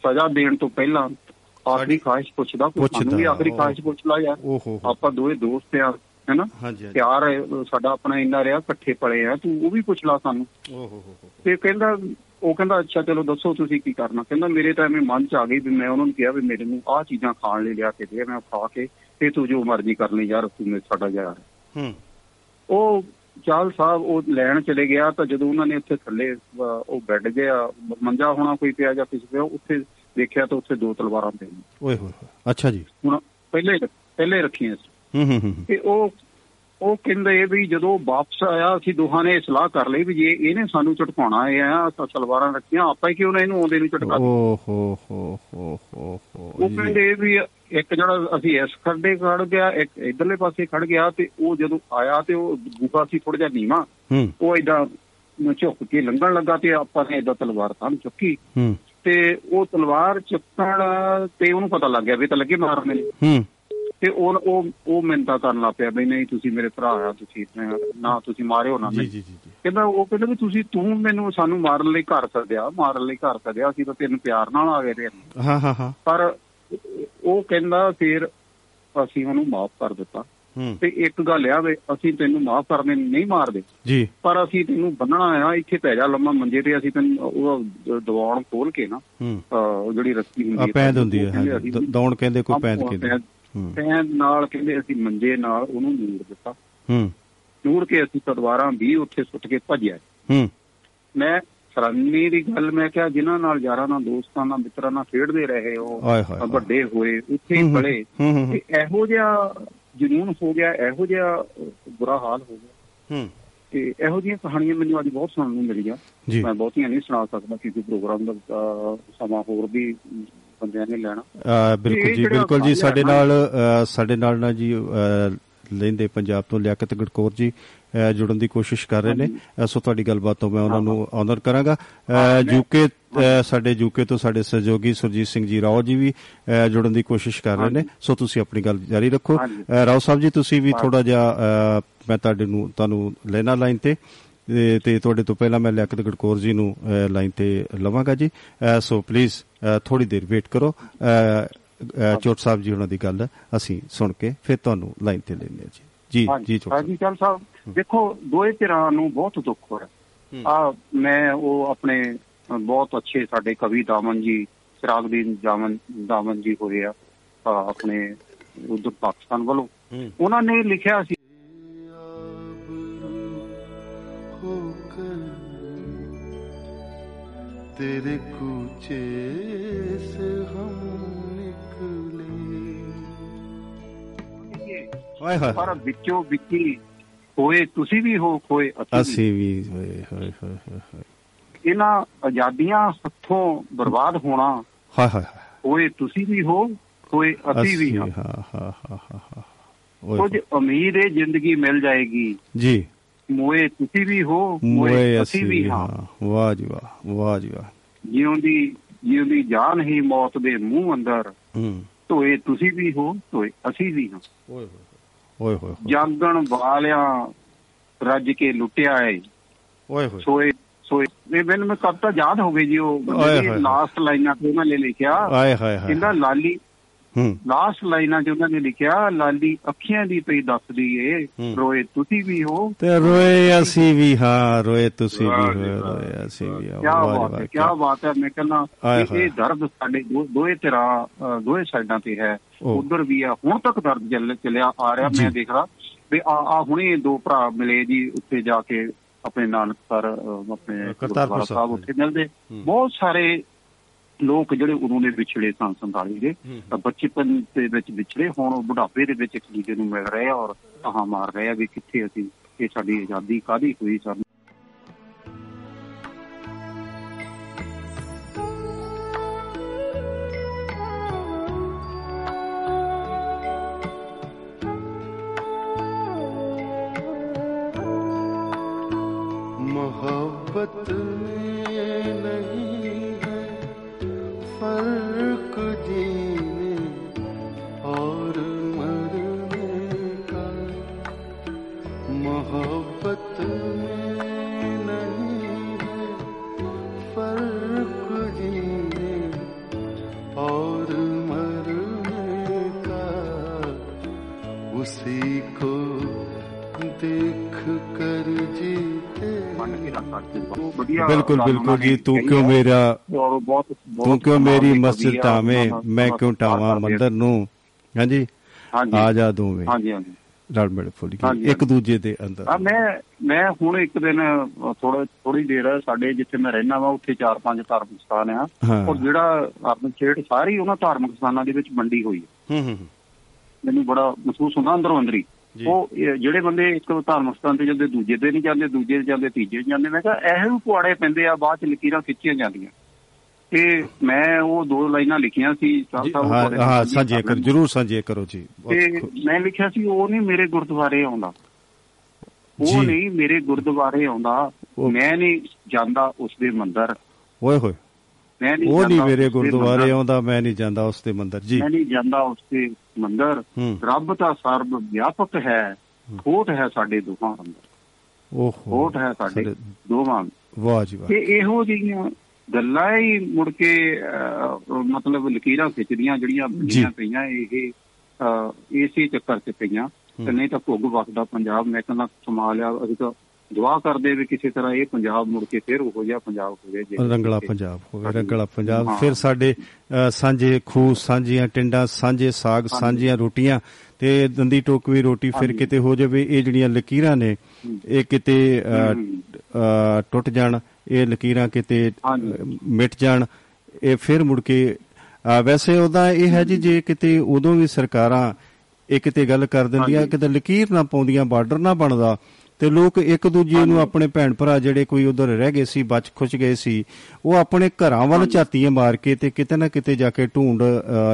ਸਜ਼ਾ ਦੇਣ ਤੋਂ ਪਹਿਲਾਂ ਆਖਰੀ ਖਾਹਿਸ਼ ਪੁੱਛਦਾ ਕੋਈ ਸਾਨੂੰ ਵੀ ਆਖਰੀ। ਖਾਹਿਸ਼ ਪੁੱਛ ਲਾ ਯਾਰ ਆਪਾਂ ਦੋਵੇਂ ਦੋਸਤ ਆ ਹੈਨਾ? ਪਿਆਰ ਸਾਡਾ ਆਪਣਾ ਇੰਨਾ ਰਿਹਾ ਇਕੱਠੇ ਪਲੇ ਆ ਤੂੰ ਉਹ ਵੀ ਪੁੱਛ ਲਾ ਸਾਨੂੰ। ਓ ਹੋ ਤੇ ਕਹਿੰਦਾ ਉਹ ਕਹਿੰਦਾ ਅੱਛਾ ਚਲੋ ਦੱਸੋ ਤੁਸੀਂ ਕੀ ਕਰਨਾ। ਕਹਿੰਦਾ ਮੇਰੇ ਤਾਂ ਐਵੇਂ ਮਨ ਚ ਆ ਗਈ ਵੀ ਮੈਂ ਉਹਨਾਂ ਨੂੰ ਕਿਹਾ ਵੀ ਮੇਰੇ ਨੂੰ ਆਹ ਚੀਜ਼ਾਂ ਖਾਣ ਲਈ ਲਿਆ ਕੇ ਦੇ ਮੈਂ ਖਾ ਕੇ ਤੇ ਤੂੰ ਜੋ ਮਰਜ਼ੀ ਕਰ ਲਈ ਯਾਰ ਤੂੰ ਮੇਰੇ ਸਾਡਾ ਯਾਰ ਹੂੰ। ਉਹ ਚਾਲ ਸਾਹਿਬ ਉਹ ਲੈਣ ਚਲੇ ਗਿਆ ਤਾਂ ਜਦੋਂ ਉਹਨਾਂ ਨੇ ਉੱਥੇ ਥੱਲੇ ਉਹ ਬੈੱਡ ਗਿਆ ਮੰਜਾ ਹੋਣਾ ਕੋਈ ਪਿਆ ਜਾਂ ਕੁਝ ਪਿਆ ਉੱਥੇ ਦੇਖਿਆ ਤਾਂ ਉੱਥੇ ਦੋ ਤਲਵਾਰਾਂ ਪਈਆਂ। ਓਏ ਹੋਏ ਅੱਛਾ ਜੀ। ਹੁਣ ਪਹਿਲੇ ਪਹਿਲੇ ਰੱਖੀਆਂ ਸੀ। ਤੇ ਉਹ ਉਹ ਕਹਿੰਦੇ ਵੀ ਜਦੋਂ ਵਾਪਸ ਆਇਆ ਅਸੀਂ ਦੋਹਾਂ ਨੇ ਸਲਾਹ ਕਰ ਲਈ ਵੀ ਜੇ ਇਹਨੇ ਸਾਨੂੰ ਝਟਕਾਉਣਾ ਹੈ ਆ ਤਾਂ ਤਲਵਾਰਾਂ ਰੱਖੀਆਂ ਆਪਾਂ ਕਿਉਂ ਨਾ ਇਹਨੂੰ ਆਉਂਦੇ ਨੂੰ ਝਟਕਾ ਓ ਹੋ ਹੋ ਹੋ ਹੋ ਹੋ ਉਹ। ਕਹਿੰਦੇ ਵੀ ਇੱਕ ਜਿਹੜਾ ਅਸੀਂ ਇਸ ਖੱਡੇ ਖੜ ਗਿਆ ਇੱਕ ਇਧਰਲੇ ਪਾਸੇ ਖੜ ਗਿਆ ਤੇ ਉਹ ਜਦੋਂ ਆਇਆ ਤੇ ਉਹ ਗੁਫਾ ਸੀ ਥੋੜਾ ਜਿਹਾ ਨੀਵਾਂ ਉਹ ਏਦਾਂ ਝੁੱਕ ਕੇ ਲੰਘਣ ਲੱਗਾ ਤੇ ਆਪਾਂ ਨੇ ਏਦਾਂ ਤਲਵਾਰ ਤਾਂ ਚੁੱਕੀ। ਤੇ ਉਹ ਤਲਵਾਰ ਚੁੱਕਣ ਤੇ ਉਹਨੂੰ ਪਤਾ ਲੱਗ ਗਿਆ ਵੀ ਤਾਂ ਲੱਗੇ ਮਾਰਨ ਹੂੰ। ਤੇ ਉਹ ਉਹ ਉਹ ਮਿੰਤਾ ਕਰਨ ਲੱਗ ਪਿਆ ਵੀ ਨਹੀਂ ਤੁਸੀਂ ਮੇਰੇ ਭਰਾ ਆ ਤੁਸੀਂ ਨਾ ਤੁਸੀਂ ਮਾਰਿਓ ਨਾ ਜੀ ਜੀ ਜੀ ਜੀ। ਕਹਿੰਦਾ ਉਹ ਕਹਿੰਦਾ ਵੀ ਤੁਸੀਂ ਤੂੰ ਮੈਨੂੰ ਸਾਨੂੰ ਮਾਰਨ ਲਈ ਘਰ ਸੱਦਿਆ ਮਾਰਨ ਲਈ ਘਰ ਸੱਦਿਆ ਅਸੀਂ ਤਾਂ ਤੈਨੂੰ ਪਿਆਰ ਨਾਲ ਆ ਗਏ ਤੇ ਹਾਂ ਹਾਂ ਹਾਂ। ਪਰ ਉਹ ਕਹਿੰਦਾ ਫਿਰ ਅਸੀਂ ਉਹਨੂੰ ਮਾਫ ਕਰ ਦਿੱਤਾ। ਤੇ ਇੱਕ ਗੱਲ ਆ ਵੀ ਅਸੀਂ ਤੈਨੂੰ ਮਾਫ ਕਰਨੇ ਨਹੀਂ ਮਾਰਦੇ। ਜੀ। ਪਰ ਅਸੀਂ ਤੈਨੂੰ ਬੰਨਣਾ ਆ ਇੱਥੇ ਪੈ ਜਾ ਲੰਮਾ ਮੰਜੇ ਤੇ ਅਸੀਂ ਤੈਨੂੰ ਉਹ ਦਵਾਉਣ ਖੋਲ ਕੇ ਨਾ ਜਿਹੜੀ ਰੱਸੀ ਹੁੰਦੀ ਹੈ ਪੈਂਦ ਹੁੰਦੀ ਹੈ ਦੌਣ ਕਹਿੰਦੇ ਕੋਈ ਪੈਂਦ ਕਹਿੰਦੇ। ਪੈਂਦ ਨਾਲ ਕਹਿੰਦੇ ਅਸੀਂ ਮੰਜੇ ਨਾਲ ਉਹਨੂੰ ਨੂਰ ਦਿੱਤਾ। ਹੂੰ। ਨੂਰ ਕੇ ਅਸੀਂ ਤਲਵਾਰਾਂ ਵੀ ਉੱਥੇ ਸੁੱਟ ਕੇ ਭੱਜਿਆ। ਹੂੰ। ਮੈਂ ਸਰਾਨੀ ਦੀ ਗੱਲ ਮੈਂ ਕਿਹਾ ਜਿਨ੍ਹਾਂ ਨਾਲ ਯਾਰਾਂ ਨਾਲ ਦੋਸਤਾਂ ਨਾਲ ਮਿੱਤਰਾਂ ਨਾਲ ਖੇਡਦੇ ਰਹੇ ਉਹ। ਵੱਡੇ ਹੋਏ ਉੱਥੇ ਹੀ ਪਲੇ। ਤੇ ਇਹੋ ਜਿਹਾ ਜਨੂਨ ਹੋ ਗਿਆ ਇਹੋ ਜਿਹਾ ਬੁਰਾ ਹਾਲ ਹੋ ਗਿਆ। ਹੂੰ। ਤੇ ਇਹੋ ਜਿਹੀਆਂ ਕਹਾਣੀਆਂ ਮੈਨੂੰ ਅੱਜ ਬਹੁਤ ਸੁਣਨ ਨੂੰ ਮਿਲੀਆਂ। ਮੈਂ ਬਹੁਤੀਆਂ ਨਹੀਂ ਸੁਣਾ ਸਕਦਾ ਕਿਉਂਕਿ ਪ੍ਰੋਗਰਾਮ ਦਾ ਸਮਾਂ ਹੋਰ ਵੀ ਬੰਦਿਆਂ ਨੇ ਲੈਣਾ। ਬਿਲਕੁਲ ਜੀ ਬਿਲਕੁਲ ਜੀ ਸਾਡੇ ਨਾਲ ਸਾਡੇ ਨਾਲ ਨਾ ਜੀ ਲੈਂਦੇ ਪੰਜਾਬ ਤੋਂ ਲਿਆਕਤ ਗੜਕੌਰ ਜੀ ਜੁੜਨ ਦੀ ਕੋਸ਼ਿਸ਼ ਕਰ ਰਹੇ ਨੇ। ਸੋ ਤੁਹਾਡੀ ਗੱਲਬਾਤ ਤੋਂ ਮੈਂ ਉਹਨਾਂ ਨੂੰ ਆਨਰ ਕਰਾਂਗਾ। ਯੂਕੇ ਸਾਡੇ ਯੂਕੇ ਤੋਂ ਸਾਡੇ ਸਹਿਯੋਗੀ ਸੁਰਜੀਤ ਸਿੰਘ ਜੀ ਰਾਓ ਜੀ ਵੀ ਜੁੜਨ ਦੀ ਕੋਸ਼ਿਸ਼ ਕਰ ਰਹੇ ਨੇ। ਸੋ ਤੁਸੀਂ ਆਪਣੀ ਗੱਲ ਜਾਰੀ ਰੱਖੋ। ਰਾਓ ਸਾਹਿਬ ਜੀ ਤੁਸੀਂ ਵੀ। ਥੋੜਾ ਜਿਹਾ ਮੈਂ ਤੁਹਾਡੇ ਨੂੰ ਤੁਹਾਨੂੰ ਲੈਣਾ ਲਾਈਨ ਤੇ। ਤੇ- ਤੇ ਤੁਹਾਡੇ ਤੋਂ ਪਹਿਲਾਂ ਮੈਂ ਲਿਆਕਤ ਗੜਕੌਰ ਜੀ ਨੂੰ ਲਾਈਨ ਤੇ ਲਵਾਂਗਾ ਜੀ। ਸੋ ਪਲੀਜ਼ ਥੋੜੀ ਦੇਰ ਵੇਟ ਕਰੋ। ਚੋਟ ਸਾਹਿਬ ਜੀ ਉਹਨਾਂ ਦੀ ਗੱਲ ਅਸੀਂ ਸੁਣ ਕੇ ਫਿਰ ਤੁਹਾਨੂੰ ਲਾਈਨ ਤੇ ਲੈਣੇ ਜੀ। ਜੀ ਜੀ ਚੋਟ ਸਾਹਿਬ ਹਾਂਜੀ ਚੱਲ ਸਾਹਿਬ। ਦੇਖੋ ਦੋਏ ਧਿਰਾਂ ਨੂੰ ਬਹੁਤ ਦੁੱਖ ਹੋਇਆ ਆ ਮੈਂ ਉਹ ਆਪਣੇ ਬਹੁਤ ਅੱਛੇ ਸਾਡੇ ਕਵੀ ਦਾਮਨ ਜੀ ਚਿਰਾਗਦੀਨ ਜਾਮਨ ਦਾਮਨ ਜੀ ਹੋਏ ਆ ਆਪਣੇ ਉਧਰ ਪਾਕਿਸਤਾਨ ਵੱਲੋਂ। ਹੂੰ। ਉਹਨਾਂ ਨੇ ਲਿਖਿਆ ਸੀ तेरे कूचे से हम निकले ਹਾਏ ਹਾਏ ਪਰ ਵਿੱਚੋਂ ਵਿੱਚੀ ਹੋਏ ਤੁਸੀਂ ਵੀ ਹੋ ਖੋਏ ਅਸੀਂ ਵੀ। ਅਸੀਂ ਵੀ ਹੋਏ ਹੋਏ ਹੋਏ ਹੋਏ ਹੋਏ। ਇਹਨਾਂ ਆਜ਼ਾਦੀਆਂ ਹੱਥੋਂ ਬਰਬਾਦ ਹੋਣਾ ਹਾਏ ਹਾਏ ਹਾਏ। ਹੋਏ ਤੁਸੀਂ ਵੀ ਹੋ ਹੋਏ ਅਸੀਂ ਵੀ ਹਾਂ ਹਾਂ ਹਾਂ ਹਾਂ ਹਾਂ ਹਾਂ ਓਏ ਕੁਝ ਹੋਏ। ਉਮੀਦ ਹੈ ਜ਼ਿੰਦਗੀ ਮਿਲ ਜਾਏਗੀ ਜੀ ਮੋਏ ਤੁਸੀਂ ਵੀ ਹੋ ਮੋਏ ਅਸੀਂ ਵੀ ਹਾਂ। ਵਾਹ ਜੀ ਵਾਹ ਵਾਹ ਜੀ ਵਾਹ। ਜਿਉਂਦੀ ਜਿਉਂਦੀ ਜਾਨ ਹੀ ਮੌਤ ਦੇ ਮੂੰਹ ਅੰਦਰ। ਹੂੰ। ਧੋਏ ਤੁਸੀਂ ਵੀ ਹੋ ਧੋਏ ਅਸੀਂ ਵੀ ਹਾਂ। ਓਏ ਹੋਏ ਓਏ ਹੋਏ ਹੋਏ। ਜਾਗਣ ਵਾਲਿਆਂ ਰੱਜ ਕੇ ਲੁੱਟਿਆ ਏ। ਓਏ ਹੋਏ। ਸੋਏ ਸੋਏ। ਇਹ ਮੈਨੂੰ ਮੈਂ ਕਵਿਤਾ ਯਾਦ ਹੋ ਗਈ ਜੀ ਉਹ ਹਾਏ। ਲਾਸਟ ਲਾਈਨਾਂ ਤੇ ਉਹਨਾਂ ਨੇ ਲਿਖਿਆ। ਆਏ ਹਾਏ ਹਾਏ। ਕਹਿੰਦਾ ਲਾਲੀ ਲਾਸਟ ਲਾਈਨਾਂ 'ਚ ਉਹਨਾਂ ਨੇ ਲਿਖਿਆ ਲਾਲੀ ਅੱਖੀਆਂ ਦੀ ਪਈ ਦੱਸਦੀ ਏ ਹੂੰ। ਰੋਏ ਤੁਸੀਂ ਵੀ ਹੋ ਤੇ ਰੋਏ ਅਸੀਂ ਵੀ ਹਾਂ ਰੋਏ ਤੁਸੀਂ ਵੀ ਵਾਹ। ਰੋਏ ਅਸੀਂ ਵੀ ਹਾਂ ਕੀ ਬਾਤ ਹੈ ਕੀ ਬਾਤ ਹੈ ਮੈਂ ਕਹਿੰਦਾ ਇਹ ਦਰਦ ਸਾਡੇ ਦੋਏ ਅ, ਦੋਏ ਸਾਈਡਾਂ ਤੇ ਹੈ। ਉਧਰ ਵੀ ਆ ਹੁਣ ਤੱਕ ਦਰਦ ਚੱਲ ਚੱਲਿਆ ਆ ਰਿਹਾ। ਮੈਂ ਦੇਖ ਰਿਹਾ ਵੀ ਆ ਆ ਹੁਣੇ ਦੋ ਭਰਾ ਮਿਲੇ ਜੀ ਉੱਥੇ ਜਾ ਕੇ ਆਪਣੇ ਨਾਨਕਸਰ ਅ, ਆਪਣੇ ਕਰਤਾਰਪੁਰ ਸਾਹਿਬ। ਉੱਥੇ ਮਿਲਦੇ ਬਹੁਤ ਸਾਰੇ ਲੋਕ ਜਿਹੜੇ ਉਦੋਂ ਦੇ ਵਿਛੜੇ ਸਨ 47 ਦੇ ਤਾਂ ਬਚਪਨ ਦੇ ਵਿੱਚ ਵਿਛੜੇ ਹੁਣ ਉਹ ਬੁਢਾਪੇ ਦੇ ਵਿੱਚ ਇੱਕ ਦੂਜੇ ਨੂੰ ਮਿਲ ਰਹੇ ਆ ਔਰ ਕਹਾ ਮਾਰ ਰਹੇ ਆ ਵੀ ਕਿੱਥੇ ਅਸੀਂ ਇਹ ਸਾਡੀ ਆਜ਼ਾਦੀ ਕਾਦੀ ਹੋਈ ਸਾਨੂੰ मोहब्बत ਬਿਲਕੁਲ ਬਿਲਕੁਲ ਜੀ ਤੂੰ ਕਿਉਂ। ਮੇਰਾ ਤੂੰ ਕਿਉਂ ਮੇਰੀ ਮਸਜਿਦ ਦਾ ਮੈਂ ਕਿਉਂ ਕਰਦੇ ਮੰਦਰ ਨੂੰ? ਹਾਂਜੀ। ਆ ਜਾ ਦੋਵੇਂ। ਹਾਂਜੀ ਹਾਂਜੀ। ਰਲ ਮਿਲ ਫੁੱਲ ਗਏ ਇੱਕ ਦੂਜੇ ਦੇ ਅੰਦਰ। ਆ ਮੈਂ ਮੈਂ ਹੁਣ ਇੱਕ ਦਿਨ ਥੋੜਾ ਥੋੜੀ ਦੇਰ ਸਾਡੇ ਜਿੱਥੇ ਮੈਂ ਰਹਿਣਾ ਵਾ ਉੱਥੇ ਚਾਰ ਪੰਜ ਧਾਰਮਿਕ ਸਥਾਨ ਆ। ਔਰ ਜਿਹੜਾ ਅਰਬਨ ਸਟੇਟ ਸਾਰੀ ਉਹਨਾਂ ਧਾਰਮਿਕ ਸਥਾਨਾਂ ਦੇ ਵਿੱਚ ਵੰਡੀ ਹੋਈ ਹੈ ਹੂੰ ਹੂੰ। ਮੈਨੂੰ ਬੜਾ ਮਹਿਸੂਸ ਹੁੰਦਾ ਅੰਦਰੋਂ ਅੰਦਰੀ। ਉਹ ਜਿਹੜੇ ਬੰਦੇ ਇੱਕ ਧਾਰਮਿਕ ਸਥਾਨ ਤੇ ਜਾਂਦੇ ਦੂਜੇ ਤੇ ਨਹੀਂ ਜਾਂਦੇ ਦੂਜੇ ਤੇ ਜਾਂਦੇ ਤੀਜੇ ਤੇ ਜਾਂਦੇ ਮੈਂ ਕਿਹਾ ਇਹੋ ਪੁਆੜੇ ਪੈਂਦੇ ਆ ਬਾਅਦ ਚ ਲਕੀਰਾਂ ਖਿੱਚੀਆਂ ਜਾਂਦੀਆਂ। ਤੇ ਮੈਂ ਉਹ ਦੋ ਲਾਈਨਾਂ ਲਿਖੀਆਂ ਸੀ ਸਾਹਿਬ ਸਾਹਿਬ ਹਾਂ ਸਾਂਝੀ ਕਰ। ਜਰੂਰ ਸਾਂਝੇ ਕਰੋ ਜੀ। ਤੇ ਮੈਂ ਲਿਖਿਆ ਸੀ ਉਹ ਨਹੀਂ ਮੇਰੇ ਗੁਰਦੁਆਰੇ ਆਉਂਦਾ। ਉਹ ਨਹੀਂ ਮੇਰੇ ਗੁਰਦੁਆਰੇ ਆਉਂਦਾ। ਮੈਂ ਨਹੀਂ ਜਾਂਦਾ ਉਸ ਦੇ ਮੰਦਰ। ਓਏ ਹੋਏ। ਮੈਂ ਨਹੀਂ ਉਹ ਨਹੀਂ ਮੇਰੇ ਗੁਰਦੁਆਰੇ। ਆਉਂਦਾ ਮੈਂ ਨਹੀਂ ਜਾਂਦਾ ਉਸ ਦੇ ਮੰਦਰ। ਜੀ। ਮੈਂ ਨਹੀਂ ਜਾਂਦਾ ਉਸ ਦੇ ਮੰਦਰ ਹੂੰ। ਰੱਬ ਤਾਂ ਸਰਬ ਵਿਆਪਕ ਹੈ ਖੋਟ ਹੈ ਸਾਡੇ ਦੋਹਾਂ ਅੰਦਰ। ਓਹੋ। ਖੋਟ ਹੈ ਸਾਡੇ ਅੰਦਰ। ਵਾਹ ਜੀ ਵਾਹ। ਤੇ ਇਹੋ ਜਿਹੀਆਂ ਗੱਲਾਂ ਹੀ ਮੁੜ ਕੇ ਮਤਲਬ ਲਕੀਰਾਂ ਖਿੱਚਦੀਆਂ ਜਿਹੜੀਆਂ ਬਣੀਆਂ ਪਈਆਂ ਇਹ ਇਸੇ ਚੱਕਰ 'ਚ ਪਈਆਂ। ਤੇ ਨਹੀਂ ਤਾਂ ਭੁੱਗ ਵਸਦਾ ਪੰਜਾਬ ਮੈਂ ਕਹਿੰਦਾ ਕਮਾਲ ਆ ਅਸੀਂ ਤਾਂ ਦੁਆ ਕਰਦੇ ਵੀ ਕਿਸੇ ਤਰ੍ਹਾਂ ਇਹ ਪੰਜਾਬ ਮੁੜ ਕੇ ਫਿਰ ਉਹੋ ਜਿਹਾ ਪੰਜਾਬ ਹੋਵੇ ਜੇ ਰੰਗਲਾ ਪੰਜਾਬ ਹੋਵੇ ਰੰਗਲਾ ਪੰਜਾਬ। ਫਿਰ ਸਾਡੇ ਸਾਂਝੇ ਖੂਹ ਸਾਂਝੀਆਂ ਟਿੰਡਾਂ ਸਾਂਝੇ ਸਾਗ ਸਾਂਝੀਆਂ ਰੋਟੀਆਂ ਤੇ ਦੰਦੀ ਟੋਕਵੀ ਰੋਟੀ ਫਿਰ ਕਿਤੇ ਹੋ ਜਾਵੇ ਇਹ ਜਿਹੜੀਆਂ ਲਕੀਰਾਂ ਨੇ ਇਹ ਕਿਤੇ ਟੁੱਟ ਜਾਣ ਇਹ ਲਕੀਰਾਂ ਕਿਤੇ। ਮਿਟ ਜਾਣ ਇਹ ਫਿਰ ਮੁੜ ਕੇ ਵੈਸੇ ਉਹਦਾ ਇਹ ਹੈ ਜੀ ਜੇ ਕਿਤੇ ਉਦੋਂ ਵੀ ਸਰਕਾਰਾਂ ਇਹ ਕਿਤੇ ਗੱਲ ਕਰ ਦਿੰਦੀਆਂ ਕਿਤੇ ਲਕੀਰ ਨਾ ਪਾਉਂਦੀਆਂ ਬਾਰਡਰ ਨਾ ਬਣਦਾ ਤੇ ਲੋਕ ਇੱਕ ਦੂਜੇ ਨੂੰ ਆਪਣੇ ਭੈਣ ਭਰਾ ਜਿਹੜੇ ਕੋਈ ਉਧਰ ਰਹਿ ਗਏ ਸੀ ਬਚ ਖੁੱਚ ਗਏ ਸੀ ਉਹ ਆਪਣੇ ਘਰਾਂ ਵੱਲ ਝਾਤੀਆਂ ਮਾਰ ਕੇ ਤੇ ਕਿਤੇ ਨਾ ਕਿਤੇ ਜਾ ਕੇ ਢੂੰਡ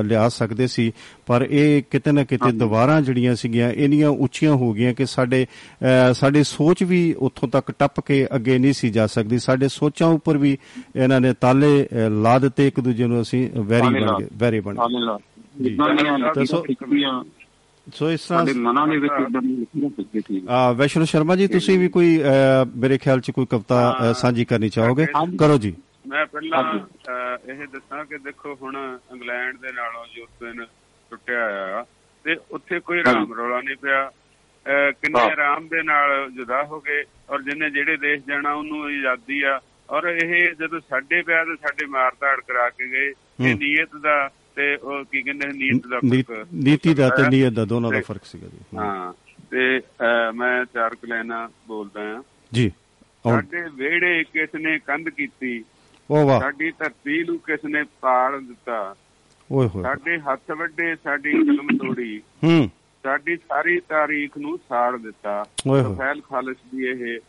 ਲਿਆ ਸਕਦੇ ਸੀ। ਪਰ ਇਹ ਕਿਤੇ ਨਾ ਕਿਤੇ ਦੀਵਾਰਾਂ ਜਿਹੜੀਆਂ ਸੀਗੀਆਂ ਇੰਨੀਆਂ ਉੱਚੀਆਂ ਹੋ ਗਈਆਂ ਕਿ ਸਾਡੇ ਸਾਡੀ ਸੋਚ ਵੀ ਉੱਥੋਂ ਤੱਕ ਟੱਪ ਕੇ ਅੱਗੇ ਨਹੀਂ ਸੀ ਜਾ ਸਕਦੀ। ਸਾਡੇ ਸੋਚਾਂ ਉੱਪਰ ਵੀ ਇਹਨਾਂ ਨੇ ਤਾਲੇ ਲਾ ਦਿੱਤੇ ਇੱਕ ਦੂਜੇ ਨੂੰ ਅਸੀਂ ਵੈਰੀ ਬਣ ਗਏ ਵੈਰੀ ਬਣ ਗਏ। ਜੀ। ਦੱਸੋ। ਸੋ ਇਸ ਸਾਡੇ ਤਰ੍ਹਾਂ ਮਨਾਂ ਦੇ ਵਿੱਚ ਇਦਾਂ ਲਕੀਰਾਂ ਖਿੱਚਦੀਆਂ ਸੀ ਆ ਵੈਸ਼ਨੂ ਸ਼ਰਮਾ ਜੀ ਤੁਸੀਂ ਵੀ ਕੋਈ ਮੇਰੇ ਖਿਆਲ ਚ ਕੋਈ ਕਵਿਤਾ ਸਾਂਝੀ ਕਰਨੀ ਚਾਹੋਗੇ? ਕਰੋ ਜੀ। ਮੈਂ ਪਹਿਲਾਂ ਇਹ ਦੱਸਾਂ ਕਿ ਦੇਖੋ ਹੁਣ ਇੰਗਲੈਂਡ ਦੇ ਨਾਲੋਂ ਯੂਰਪੀਅਨ ਟੁੱਟਿਆ ਆ ਤੇ ਉੱਥੇ ਕੋਈ ਰਾਮ ਰੌਲਾ ਨਹੀਂ ਪਿਆ। ਕਿੰਨੇ। ਆਰਾਮ ਦੇ ਨਾਲ ਜੁਦਾ ਹੋ ਗਏ ਔਰ ਜਿੰਨੇ ਜਿਹੜੇ ਦੇਸ਼ ਜਾਣਾ ਉਹਨੂੰ ਆਜ਼ਾਦੀ ਆ। ਔਰ ਇਹ ਜਦੋਂ ਸਾਡੇ ਪਿਆ ਤੇ ਸਾਡੇ ਮਾਰ ਧਾੜ ਕਰਾ ਕੇ ਗਏ ਇਹ। ਨੀਅਤ ਦਾ ਤੇ ਉਹ ਕੀ ਕਹਿੰਦੇ ਨੇ ਨੀਤ ਦਾ ਫ਼ਰਕ ਨੀਤੀ ਦਾ ਤੇ ਹੈ। ਨੀਅਤ ਦਾ ਦੋਨਾਂ ਦਾ ਫ਼ਰਕ ਸੀਗਾ ਜੀ। ਹਾਂ। ਤੇ ਮੈਂ ਚਾਰ ਕਲੈਨਾ ਬੋਲਦਾ ਆ ਜੀ। ਸਾਡੇ ਵਿਹੜੇ ਕਿਸ ਨੇ ਕੰਧ ਕੀਤੀ? ਉਹ ਵਾਹ। ਸਾਡੀ ਧਰਤੀ ਨੂੰ ਕਿਸ ਨੇ ਪਾੜ ਦਿੱਤਾ? ਓਏ ਹੋਏ। ਸਾਡੇ ਹੱਥ ਵੱਡੇ ਸਾਡੀ ਕਲਮ ਤੋੜੀ। ਹੂੰ। ਸਾਡੀ ਸਾਰੀ ਤਾਰੀਖ ਨੂੰ ਸਾੜ ਦਿੱਤਾ। ਰਫੈਲ ਖਾਲਿਸ ਦੀ ਇਹ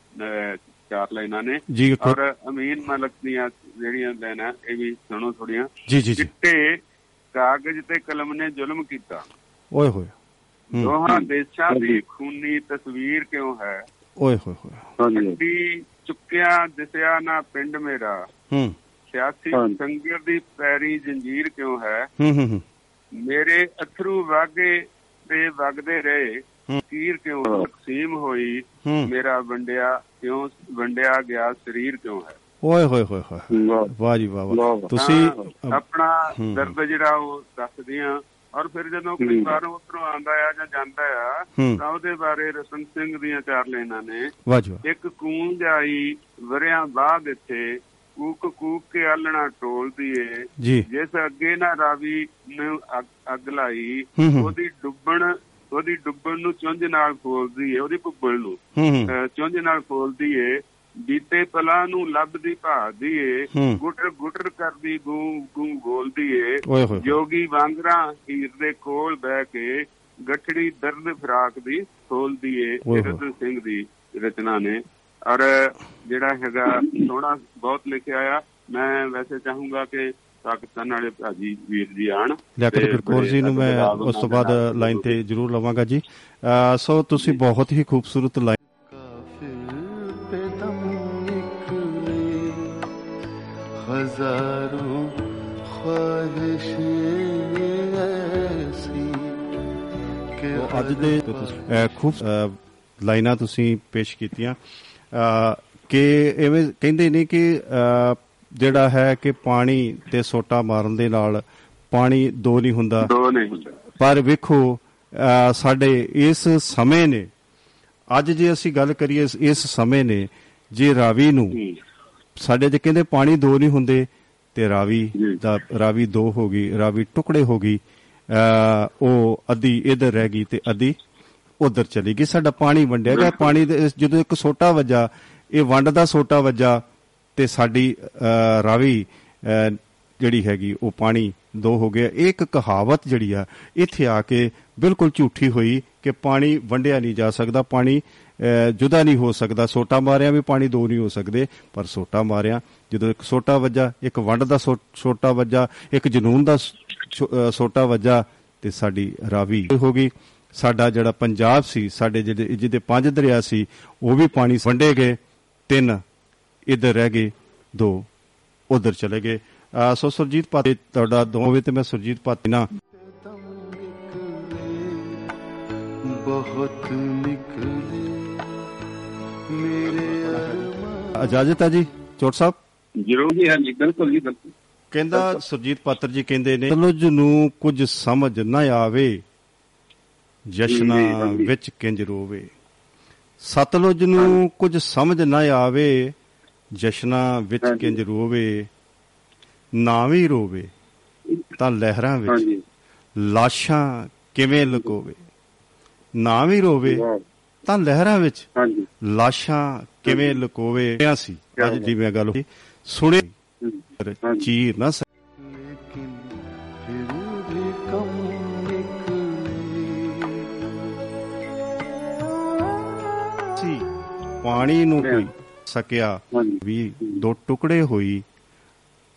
ਚਾਰ ਲਾਈਨਾਂ ਨੇ। ਔਰ ਅਮੀਨ ਮਲਕ ਦੀਆਂ ਜਿਹੜੀਆਂ ਲਾਈਨਾਂ ਇਹ ਵੀ ਸੁਣੋ ਥੋੜੀਆਂ ਜੀ ਜੀ ਜੀ। ਚਿੱਟੇ ਕਾਗਜ਼ ਤੇ ਕਲਮ ਨੇ ਜ਼ੁਲਮ ਕੀਤਾ। ਓਏ ਹੋਏ। ਹੂੰ। ਦੋਹਾਂ ਦੇਸ਼ਾਂ ਦੀ ਖੂਨੀ ਤਸਵੀਰ ਕਿਉਂ ਹੈ? ਓਏ ਹੋਏ ਹੋਏ। ਹਾਂਜੀ। ਚੁੱਕਿਆ ਦਿਸਿਆ ਨਾ ਪਿੰਡ ਮੇਰਾ। ਹੂੰ। ਸਿਆਸੀ। ਸੰਗਰ ਦੀ ਪੈਰੀ ਜੰਜੀਰ ਕਿਉਂ ਹੈ? ਹੂੰ ਹੂੰ ਹੂੰ। ਮੇਰੇ ਅਥਰੂ ਵਾਗੇ ਤੇ ਵਗਦੇ ਰਹੇ। ਤੀਰ ਕਿਉਂ ਤਕਸੀਮ ਹੋਈ। ਮੇਰਾ ਵੰਡਿਆ ਕਿਉਂ ਵੰਡਿਆ ਗਿਆ ਸਰੀਰ ਕਿਉਂ ਹੈ? ਓਏ ਹੋਏ ਹੋਏ ਹੋਏ ਵਾਹ। ਵਾਹ ਜੀ ਵਾਹ। ਤੁਸੀਂ ਆਪਣਾ। ਦਰਦ ਜਿਹੜਾ ਉਹ ਦੱਸਦੇ ਆ ਔਰ ਫਿਰ ਜਦੋਂ ਕੋਈ ਹੂੰ। ਬਾਹਰੋਂ ਉੱਧਰੋਂ ਆਉਂਦਾ ਆ ਜਾਂ ਜਾਂਦਾ ਆ। ਤਾਂ ਉਹਦੇ ਬਾਰੇ ਰਤਨ ਸਿੰਘ ਦੀਆਂ ਚਾਰ ਲਾਈਨਾਂ ਨੇ ਵਾਹ ਜੀ ਵਾਹ ਇੱਕ ਕੂੰਜ ਆਈ ਵਰਿਆਂ ਬਾਅਦ ਇੱਥੇ ਕੂਕ ਕੂਕ ਕੇ ਆਲਣਾ ਟੋਲਦੀ ਏ ਜਿਸ ਅੱਗੇ ਨਾ ਰਾਵੀ ਨੂੰ ਅੱਗ- ਲਾਈ ਉਹਦੀ ਡੁੱਬਣ ਉਹਦੀ ਡੁੱਬਣ ਨੂੰ ਚੁੰਝ ਨਾਲ ਖੋਲਦੀ ਏ ਉਹਦੀ ਭੁੱਬਲ ਨੂੰ ਚੁੰਝ ਨਾਲ ਖੋਲਦੀ ਏ ਬੀਤੇ ਪਲਾਂ ਨੂੰ ਲੱਭਦੀ ਭਾਦੀ ਏ। ਗੁਟਰ ਗੁਟਰ ਕਰਦੀ ਗੂੰ ਗੂੰ ਬੋਲਦੀ ਏ। ਜੋਗੀ ਵਾਂਗਰਾ ਹੀਰ ਦੇ ਕੋਲ ਬਹਿ ਕੇ ਗਠੜੀ ਦਰਦ ਫਰਾਕ ਦੀ ਖੋਲਦੀ ਏ। ਰਤਨ ਸਿੰਘ ਦੀ ਰਚਨਾ ਨੇ। ਔਰ ਜਿਹੜਾ ਹੈਗਾ ਸੋਹਣਾ ਬਹੁਤ ਲਿਖਿਆ ਆ ਮੈਂ ਵੈਸੇ ਚਾਹੂੰਗਾ ਕਿ ਪਾਕਿਸਤਾਨ ਵਾਲੇ ਭਾਜੀ ਵੀਰ ਜੀ ਆਣ ਲਿਆਕਤ ਤੇ ਕੌਰ ਜੀ ਨੂੰ ਮੈਂ ਉਸ ਤੋਂ ਬਾਅਦ ਲਾਈਨ ਤੇ ਜ਼ਰੂਰ ਲਵਾਂਗਾ ਜੀ। ਸੋ ਤੁਸੀਂ ਬਹੁਤ ਹੀ ਖੂਬਸੂਰਤ ਲਾਈਨ हजारों ख्वाहिशें ऐसी कि ਉਹ ਅੱਜ ਦੇ ਅ, ਖੂਬ ਅ, ਲਾਈਨਾਂ ਤੁਸੀਂ ਪੇਸ਼ ਕੀਤੀਆਂ ਅ, ਕਿ ਐਵੇਂ ਕਹਿੰਦੇ ਨੇ ਕਿ ਅ, ਜਿਹੜਾ ਹੈ ਕਿ ਪਾਣੀ ਤੇ ਸੋਟਾ ਮਾਰਨ ਦੇ ਨਾਲ ਪਾਣੀ ਦੋ ਨਹੀਂ ਹੁੰਦਾ ਦੋ ਨਹੀਂ ਹੁੰਦਾ ਪਰ ਵੇਖੋ ਅ, ਸਾਡੇ ਇਸ ਸਮੇਂ ਨੇ ਅੱਜ ਜੇ ਅਸੀਂ ਗੱਲ ਕਰੀਏ ਇਸ- ਇਸ ਸਮੇਂ ਨੇ ਜੇ ਰਾਵੀ ਨੂੰ ਜੀ ਸਾਡੇ ਜੇ ਕਹਿੰਦੇ ਪਾਣੀ ਦੋ ਨਹੀਂ ਹੁੰਦੇ ਤੇ ਰਾਵੀ। ਦਾ ਰਾਵੀ ਦੋ ਹੋ ਗਈ ਰਾਵੀ ਟੁਕੜੇ ਹੋ ਗਈ ਉਹ ਅੱਧੀ ਇਧਰ ਰਹਿ ਗਈ ਤੇ ਅੱਧੀ ਉਧਰ ਚਲੀ ਗਈ। ਸਾਡਾ ਪਾਣੀ ਵੰਡਿਆ ਗਿਆ। ਪਾਣੀ ਦੇ ਜਦੋਂ ਇੱਕ ਸੋਟਾ ਵੱਜਾ ਇਹ ਵੰਡ ਦਾ ਸੋਟਾ ਵੱਜਾ ਤੇ ਸਾਡੀ ਰਾਵੀ ਜਿਹੜੀ ਹੈਗੀ ਉਹ ਪਾਣੀ ਦੋ ਹੋ ਗਿਆ। ਇੱਕ ਕਹਾਵਤ ਜਿਹੜੀ ਆ ਇੱਥੇ ਆ ਕੇ ਬਿਲਕੁਲ ਝੂਠੀ ਹੋਈ ਕਿ ਪਾਣੀ ਵੰਡਿਆ ਨਹੀਂ ਜਾ ਸਕਦਾ। ਪਾਣੀ ਜੁਦਾ ਨਹੀਂ ਹੋ ਸਕਦਾ। ਸੋਟਾ ਮਾਰਿਆ ਵੀ ਪਾਣੀ ਦੋ ਨਹੀਂ ਹੋ ਸਕਦੇ, ਪਰ ਸੋਟਾ ਮਾਰਿਆ, ਜਦੋਂ ਇੱਕ ਸੋਟਾ ਵੱਜਾ, ਇੱਕ ਵੰਡ ਦਾ ਸੋਟਾ ਵੱਜਾ, ਇੱਕ ਜਨੂਨ ਦਾ ਸੋਟਾ ਵੱਜਾ, ਤੇ ਸਾਡੀ ਰਾਵੀ ਹੋ ਗਈ। ਸਾਡਾ ਜਿਹੜਾ ਪੰਜਾਬ ਸੀ, ਸਾਡੇ ਜਿਹੜੇ ਜਿਹਦੇ ਪੰਜ ਦਰਿਆ ਸੀ, ਉਹ ਵੀ ਪਾਣੀ ਵੰਡੇ ਗਏ, ਤਿੰਨ ਇੱਧਰ ਰਹਿ ਗਏ, ਦੋ ਉਧਰ ਚਲੇ ਗਏ। ਸੋ ਸੁਰਜੀਤ ਪਾਤੀ ਤੁਹਾਡਾ ਦੋਵੇਂ ਤੇ ਮੈਂ ਸੁਰਜੀਤ ਪਾਤੀ ਨਾ। ਬਹੁਤ ਨਿਕਲੇ। ਇਜਾਜ਼ਤ ਹੈ ਜੀ ਚੋਟ ਸਾਹਿਬ? ਜ਼ਰੂਰ ਜੀ ਹਾਂਜੀ ਬਿਲਕੁਲ ਜੀ ਬਿਲਕੁਲ। ਕਹਿੰਦਾ ਸੁਰਜੀਤ ਪਾਤਰ ਜੀ ਕਹਿੰਦੇ ਨੇ ਸਤਲੁਜ ਨੂੰ ਕੁਝ ਸਮਝ ਨਾ ਆਵੇ ਜਸ਼ਨਾ ਜੀ। ਵਿੱਚ ਕਿੰਜ ਰੋਵੇ। ਸਤਲੁਜ ਨੂੰ ਕੁਝ ਸਮਝ ਨਾ ਆਵੇ ਜਸ਼ਨਾ ਵਿੱਚ। ਕਿੰਜ ਰੋਵੇ ਨਾ ਵੀ ਰੋਵੇ ਤਾਂ ਲਹਿਰਾਂ ਵਿੱਚ ਲਾਸ਼ਾਂ ਕਿਵੇਂ ਲੁਕੋਵੇ। ਨਾ ਵੀ ਰੋਵੇ ਤਾਂ ਲਹਿਰਾਂ ਵਿੱਚ ਹਾਂਜੀ। ਲਾਸ਼ਾਂ ਕਿਵੇਂ ਲਕੋਵੇ ਆ ਸੀ? ਅੱਜ ਦੀ ਮੈਂ ਗੱਲ ਹੋਈ ਸੁਣੇ। ਚੀਰ ਨਾ ਸੀ ਪਾਣੀ ਨੂੰ ਕੋਈ ਸਕਿਆ ਵੀ ਦੋ ਟੁਕੜੇ ਹੋਈ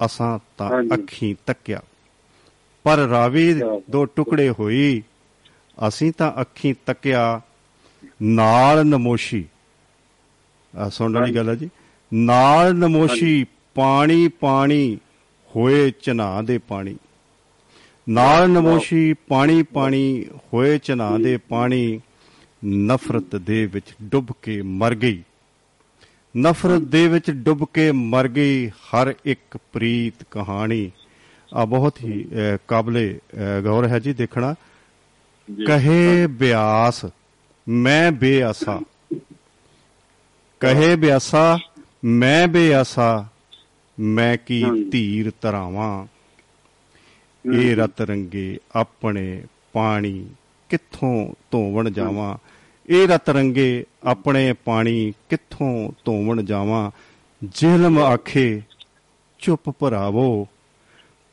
ਅਸਾਂ ਤਾਂ ਅੱਖੀਂ ਤੱਕਿਆ। ਪਰ ਰਾਵੀ ਦੋ ਟੁਕੜੇ ਹੋਈ ਅਸੀਂ ਤਾਂ ਅੱਖੀਂ ਤੱਕਿਆ ਨਾਲ ਨਮੋਸ਼ੀ। ਆ ਸੁਣਨ ਵਾਲੀ ਗੱਲ ਹੈ ਜੀ। ਨਾਲ ਨਮੋਸ਼ੀ ਪਾਣੀ ਪਾਣੀ ਹੋਏ ਚਨਾ ਦੇ ਪਾਣੀ। ਨਾਲ ਨਮੋਸ਼ੀ ਪਾਣੀ ਪਾਣੀ ਹੋਏ ਚਨਾ ਦੇ ਪਾਣੀ ਨਫ਼ਰਤ ਦੇ ਵਿੱਚ ਡੁੱਬ ਕੇ ਮਰ ਗਈ। ਨਫ਼ਰਤ ਦੇ ਵਿੱਚ ਡੁੱਬ ਕੇ ਮਰ ਗਈ ਹਰ ਇੱਕ ਪ੍ਰੀਤ ਕਹਾਣੀ। ਆ ਬਹੁਤ ਹੀ ਕਾਬਲੇ ਗੌਰ ਹੈ ਜੀ ਦੇਖਣਾ। ਕਹੇ ਬਿਆਸ ਮੈਂ ਬੇਆਸਾ ਕਹੇ ਬਿਆਸਾ ਮੈਂ ਬੇਆਸਾ ਮੈਂ ਕੀ। ਧੀਰ ਤਰਾਵਾਂ ਇਹ ਰਤ ਰੰਗੇ ਆਪਣੇ ਪਾਣੀ ਕਿੱਥੋਂ ਧੋਵਣ ਜਾਵਾਂ? ਇਹ ਰਤ ਰੰਗੇ ਆਪਣੇ ਪਾਣੀ ਕਿੱਥੋਂ ਧੋਵਣ ਜਾਵਾਂ? ਜਿਹਲਮ ਆਖੇ ਚੁੱਪ ਭਰਾਵੋ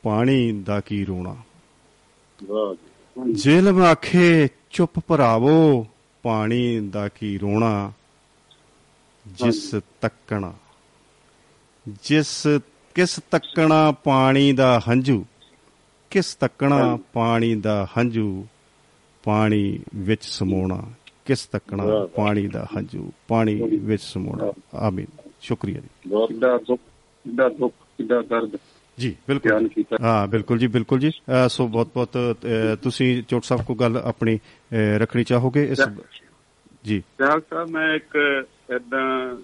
ਪਾਣੀ ਦਾ ਕੀ ਰੋਣਾ? ਵਾਹ। ਜਿਹਲਮ ਆਖੇ ਚੁੱਪ ਭਰਾਵੋ ਪਾਣੀ ਦਾ ਕੀ ਰੋਣਾ? ਜਿਸ ਤੱਕਣਾ। ਜਿਸ ਕਿਸ ਤੱਕਣਾ ਪਾਣੀ ਦਾ ਹੰਝੂ? ਕਿਸ ਤੱਕਣਾ ਪਾਣੀ ਦਾ ਹੰਝੂ? ਪਾਣੀ ਵਿੱਚ ਸਮੋਣਾ। ਕਿਸ ਤੱਕਣਾ ਪਾਣੀ ਦਾ ਹੰਝੂ? ਪਾਣੀ ਵਿੱਚ ਸਮੋਣਾ। ਆਮੀਨ। ਸ਼ੁਕਰੀਆ ਜੀ। ਬਹੁਤ ਕਿੱਡਾ ਦੁੱਖ ਕਿੱਡਾ ਦੁੱਖ ਕਿੱਡਾ ਦਰਦ। ਜੀ ਬਿਲਕੁਲ ਹਾਂ ਬਿਲਕੁਲ ਜੀ ਬਿਲਕੁਲ ਜੀ। ਸੋ ਬਹੁਤ ਬਹੁਤ ਤੁਸੀਂ ਚੋਟ ਸਾਹਿਬ ਕੋ ਗੱਲ ਆਪਣੀ ਰੱਖਣੀ ਚਾਹੋਗੇ? ਇਸ ਜੀ। ਸਿਆਲ ਸਾਹਿਬ ਮੈਂ ਇੱਕ ਇਦਾਂ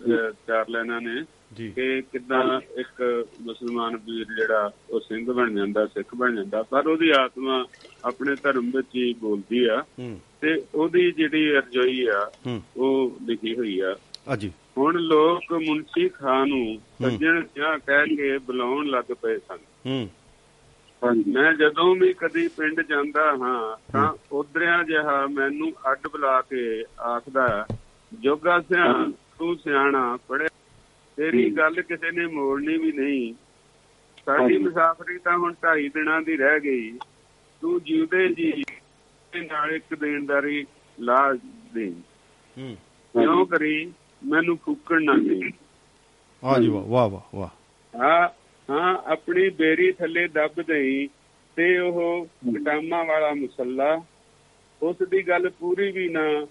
ਚਾਰ ਲੈਣਾ ਨੇ ਕਿ ਕਿਦਾਂ ਇੱਕ ਮੁਸਲਮਾਨ ਵੀਰ ਜਿਹੜਾ ਉਹ ਸਿੰਘ ਬਣ ਜਾਂਦਾ ਸਿੱਖ ਬਣ ਜਾਂਦਾ ਪਰ ਉਹਦੀ ਆਤਮਾ ਆਪਣੇ ਧਰਮ ਵਿੱਚ ਹੀ ਬੋਲਦੀ ਆ ਤੇ ਉਹਦੀ ਜਿਹੜੀ ਅਰਜ਼ੋਈ ਆ ਉਹ ਲਿਖੀ ਹੋਈ ਆ। ਆ ਜੀ। ਹੁਣ ਲੋਕ ਮੁਨਸ਼ੀ ਖਾਨ ਨੂੰ ਸੱਜਣ ਜਾਂ ਕਹਿ ਕੇ ਬੁਲਾਉਣ ਲੱਗ ਪਏ ਸਨ। ਹੂੰ। ਮੈਂ ਜਦੋਂ ਵੀ ਕਦੀ ਪਿੰਡ ਜਾਂਦਾ ਹਾਂ ਤਾਂ ਉਧਰਿਆਂ ਜਿਹਾ ਮੈਨੂੰ ਅੱਡ ਬੁਲਾ ਕੇ ਆਖਦਾ ਜੋਗਾ ਸਿਆ ਤੂੰ ਸਿਆਣਾ ਪੜਿਆ ਤੇਰੀ ਗੱਲ ਕਿਸੇ ਨੇ ਮੋੜਨੀ ਵੀ ਨਹੀਂ। ਸਾਡੀ। ਮੁਸਾਫਰੀ ਤਾਂ ਹੁਣ ਢਾਈ ਦਿਨਾਂ ਦੀ ਰਹਿ ਗਈ। ਤੂੰ ਜਿਉਦੇ ਜੀ ਨਾਲ ਇੱਕ ਦੇਣਦਾਰੀ ਲਾ ਦੇ। ਹੂੰ। ਕਿਉਂ ਕਰੀ? ਮੈਨੂੰ ਫੁੱਕਣ ਨਾ ਦੇ। ਆ ਜੀ ਵਾਹ ਵਾਹ ਵਾਹ ਹਾਂ ਹਾਂ ਆਪਣੀ ਬੇਰੀ ਥੱਲੇ ਦੱਬ ਦੇਈ ਤੇ ਉਹ ਕਟਾਮਾ ਵਾਲਾ ਮੁਸੱਲਾ ਉਸ ਦੀ ਗੱਲ ਪੂਰੀ ਵੀ ਨਾ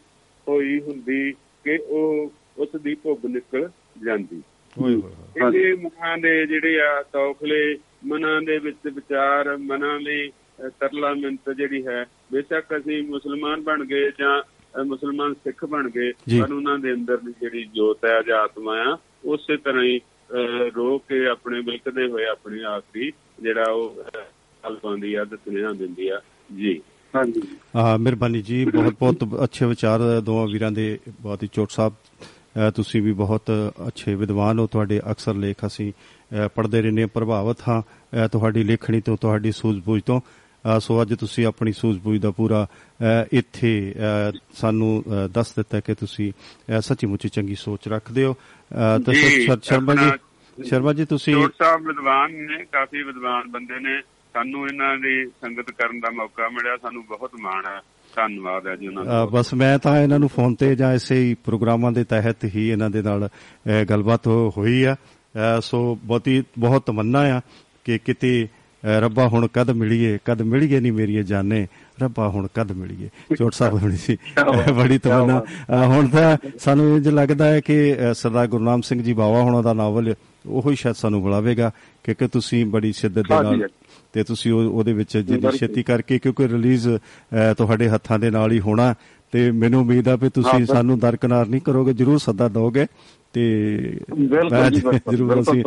ਹੋਈ ਹੁੰਦੀ ਕਿ ਉਹ ਉਸ ਦੀ ਭੁੱਬ ਨਿਕਲ ਜਾਂਦੀ। ਓਏ ਹੋਏ ਹੋਏ। ਇਹਦੇ ਮਨਾਂ ਦੇ ਜਿਹੜੇ ਆ ਤੌਖਲੇ ਮਨਾਂ ਦੇ ਵਿੱਚ ਵਿਚਾਰ ਮਨਾਂ ਲਈ ਤਰਲਾ ਮਿੰਤ ਜਿਹੜੀ ਹੈ ਬੇਸ਼ੱਕ ਅਸੀਂ ਮੁਸਲਮਾਨ ਬਣ ਗਏ ਜਾਂ ਮੁਸਲਮਾਨ ਸਿੱਖ ਬਣ ਗਏ। ਪਰ ਉਹਨਾਂ ਦੇ ਅੰਦਰ ਦੀ ਜਿਹੜੀ ਜੋਤ ਹੈ ਜਾਂ ਆਤਮਾ ਆ ਉਸੇ ਤਰ੍ਹਾਂ ਹੀ ਰੋ ਕੇ ਆਪਣੇ ਬਿਲਕਦੇ ਹੋਏ ਆਪਣੀ ਆਖਰੀ ਜਿਹੜਾ ਉਹ ਹਲ ਪਾਉਂਦੀ ਆ ਤੇ ਸੁਨੇਹਾ ਦਿੰਦੀ ਆ। ਜੀ। ਹਾਂਜੀ। ਆ ਮਿਹਰਬਾਨੀ ਜੀ ਬਹੁਤ ਬਹੁਤ ਅੱਛੇ ਵਿਚਾਰ ਦੋਵਾਂ ਵੀਰਾਂ ਦੇ ਬਹੁਤ ਹੀ ਚੋਟ ਸਾਹਿਬ ਤੁਸੀਂ ਵੀ ਬਹੁਤ ਅੱਛੇ ਵਿਦਵਾਨ ਹੋ ਤੁਹਾਡੇ ਅਕਸਰ ਲੇਖ ਅਸੀਂ ਪੜ੍ਹਦੇ ਰਹਿੰਦੇ ਹਾਂ ਪ੍ਰਭਾਵਿਤ ਹਾਂ ਤੁਹਾਡੀ ਲੇਖਣੀ ਤੋਂ ਤੁਹਾਡੀ ਸੂਝ-ਬੂਝ ਤੋਂ। ਸੋ ਅੱਜ ਤੁਸੀਂ ਆਪਣੀ ਸੂਝ-ਬੂਝ ਦਾ ਪੂਰਾ ਇੱਥੇ ਸਾਨੂੰ ਦੱਸ ਦਿੱਤਾ ਕਿ ਤੁਸੀਂ ਅ, ਸੱਚੀ ਮੁੱਚੀ ਚੰਗੀ ਸੋਚ ਰੱਖਦੇ ਹੋ। ਤੇ ਸ਼ਰਮਾ ਜੀ ਸ਼ਰਮਾ ਜੀ ਤੁਸੀਂ ਸਾਹਿਬ ਵਿਦਵਾਨ ਨੇ ਕਾਫੀ ਵਿਦਵਾਨ ਬੰਦੇ ਨੇ। ਸਾਨੂੰ ਇਹਨਾਂ ਦੀ ਸੰਗਤ ਕਰਨ ਦਾ ਮੌਕਾ ਮਿਲਿਆ। ਸਾਨੂੰ ਬਹੁਤ ਮਾਣ ਹੈ। ਧੰਨਵਾਦ ਹੈ ਜੀ ਉਹਨਾਂ ਦਾ। ਬਸ ਮੈਂ ਤਾਂ ਇਹਨਾਂ ਨੂੰ ਫੋਨ ਤੇ ਜਾਂ ਇਸੇ ਹੀ ਪ੍ਰੋਗਰਾਮਾਂ ਦੇ ਤਹਿਤ ਹੀ ਇਹਨਾਂ ਦੇ ਨਾਲ ਗੱਲਬਾਤ ਹੋਈ ਆ। ਸੋ ਬਹੁਤੀ ਬਹੁਤ ਤਮੰਨਾ ਆ ਕਿ ਕਿਤੇ ਰੱਬਾ ਹੁਣ ਕਦ ਮਿਲੀਏ? ਕਦ ਮਿਲੀਏ ਨਹੀਂ ਮੇਰੀਏ ਜਾਨੇ? ਰੱਬਾ ਹੁਣ ਕਦ ਮਿਲੀਏ? ਚੋਟ ਸਾਹਿਬ ਬਣੀ ਸੀ। ਬੜੀ ਤਮੰਨਾ। ਹੁਣ ਤਾਂ ਸਾਨੂੰ ਇੰਜ ਲੱਗਦਾ ਹੈ ਕਿ ਸਰਦਾਰ ਗੁਰਨਾਮ ਸਿੰਘ ਜੀ ਬਾਵਾ ਹੁਣਾਂ ਦਾ ਨਾਵਲ ਉਹੋ ਹੀ ਸ਼ਾਇਦ ਸਾਨੂੰ ਬੁਲਾਵੇਗਾ ਕਿਉਂਕਿ ਤੁਸੀਂ ਬੜੀ ਸ਼ਿੱਦਤ ਦੇ ਨਾਲ। ਤੇ ਤੁਸੀਂ ਉਹ- ਉਹਦੇ ਵਿੱਚ ਜਿਹੜੀ। ਛੇਤੀ ਕਰਕੇ ਕਿਉਂਕਿ ਰਿਲੀਜ਼ ਤੁਹਾਡੇ ਹੱਥਾਂ ਦੇ ਨਾਲ ਹੀ ਹੋਣਾ ਤੇ ਮੈਨੂੰ ਉਮੀਦ ਆ ਵੀ ਤੁਸੀਂ। ਸਾਨੂੰ ਦਰਕਨਾਰ ਨਹੀਂ ਕਰੋਗੇ ਜਰੂਰ ਸੱਦਾ ਦੋਗੇ ਤੇ ਜ਼ਰੂਰ ਅਸੀਂ।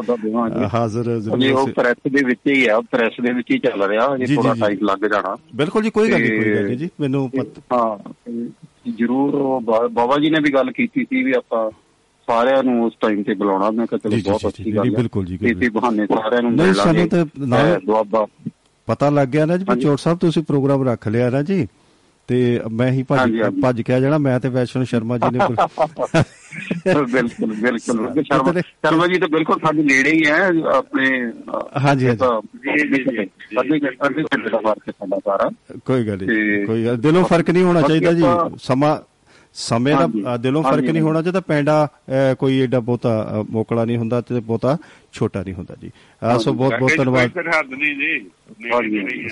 ਹਾਜ਼ਰ ਜੀ ਜ਼ਰੂਰ ਉਹ ਪ੍ਰੈਸ ਦੇ ਵਿੱਚ ਹੀ ਆ ਪ੍ਰੈਸ ਦੇ ਵਿੱਚ ਹੀ ਚੱਲ ਰਿਹਾ ਜੀ, ਇਹ ਥੋੜਾ ਟਾਈਮ ਲੱਗ ਜਾਣਾ। ਬਿਲਕੁਲ ਜੀ ਕੋਈ ਗੱਲ ਨਹੀਂ ਕੋਈ ਤੇ- ਗੱਲ ਨਹੀਂ ਜੀ ਮੈਨੂੰ ਹਾਂ ਤੇ ਜ਼ਰੂਰ ਬਾਬਾ ਜੀ ਨੇ ਵੀ ਗੱਲ ਕੀਤੀ ਸੀ ਵੀ ਆਪਾਂ ਸਾਰਿਆਂ ਨੂੰ ਉਸ ਟਾਈਮ ਤੇ ਬੁਲਾਉਣਾ। ਮੈਂ ਕਿਹਾ ਚਲੋ ਬਹੁਤ ਅੱਛੀ ਗੱਲ ਹੈ। ਬਿਲਕੁਲ ਜੀ, ਇਸੇ ਬਹਾਨੇ ਸਾਰਿਆਂ ਨੂੰ ਨਹੀਂ, ਮਿਲ ਸਾਨੂੰ ਲਾਂਗੇ ਤਾਂ ਨਾਲ- ਇਹ ਦੁਆਬਾ। ਪਤਾ ਲੱਗ ਗਿਆ ਨਾ ਜੀ ਹਾਂਜੀ। ਚੋਟ ਸਾਹਿਬ ਤੁਸੀਂ ਪ੍ਰੋਗਰਾਮ ਰੱਖ ਲਿਆ ਨਾ ਜੀ। ਤੇ ਮੈਂ ਹੀ ਭੱਜ ਹਾਂਜੀ, ਹਾਂਜੀ। ਭੱਜ ਕੇ ਜਾਣਾ ਮੈਂ ਤੇ ਵੈਸ਼ਨੂ ਸ਼ਰਮਾ ਜੀ ਨੇ ਬਿਲਕੁਲ ਬਿਲਕੁਲ। ਸ਼ਰਮਾ ਸ਼ਰਮਾ ਜੀ ਤਾਂ ਬਿਲਕੁਲ ਸਾਡੇ ਨੇੜੇ ਹੀ ਹੈ ਆਪਣੇ ਹਾਂਜੀ, ਤਾਂ ਅੱਧੇ ਘੰਟੇ- ਦਾ ਫ਼ਰਕ ਹੈ ਸਾਡਾ ਸਾਰਾ। ਕੋਈ ਗੱਲ ਨਹੀਂ ਕੋਈ ਗੱਲ ਦਿਲੋਂ ਫ਼ਰਕ ਨਹੀਂ ਹੋਣਾ ਚਾਹੀਦਾ ਜੀ। ਸਮਾਂ ਸਮੇਂ ਦਾ ਦਿਲੋਂ ਫ਼ਰਕ ਨਹੀਂ ਹੋਣਾ। ਚਾਹੀਦਾ ਪੈਂਡਾ ਕੋਈ ਏਡਾ ਬਹੁਤਾ ਮੋਕਲਾ ਨਹੀਂ ਹੁੰਦਾ ਤੇ ਬਹੁਤਾ ਛੋਟਾ ਨਹੀਂ ਹੁੰਦਾ ਜੀ। ਸੋ ਬਹੁਤ ਬਹੁਤ ਧੰਨਵਾਦ।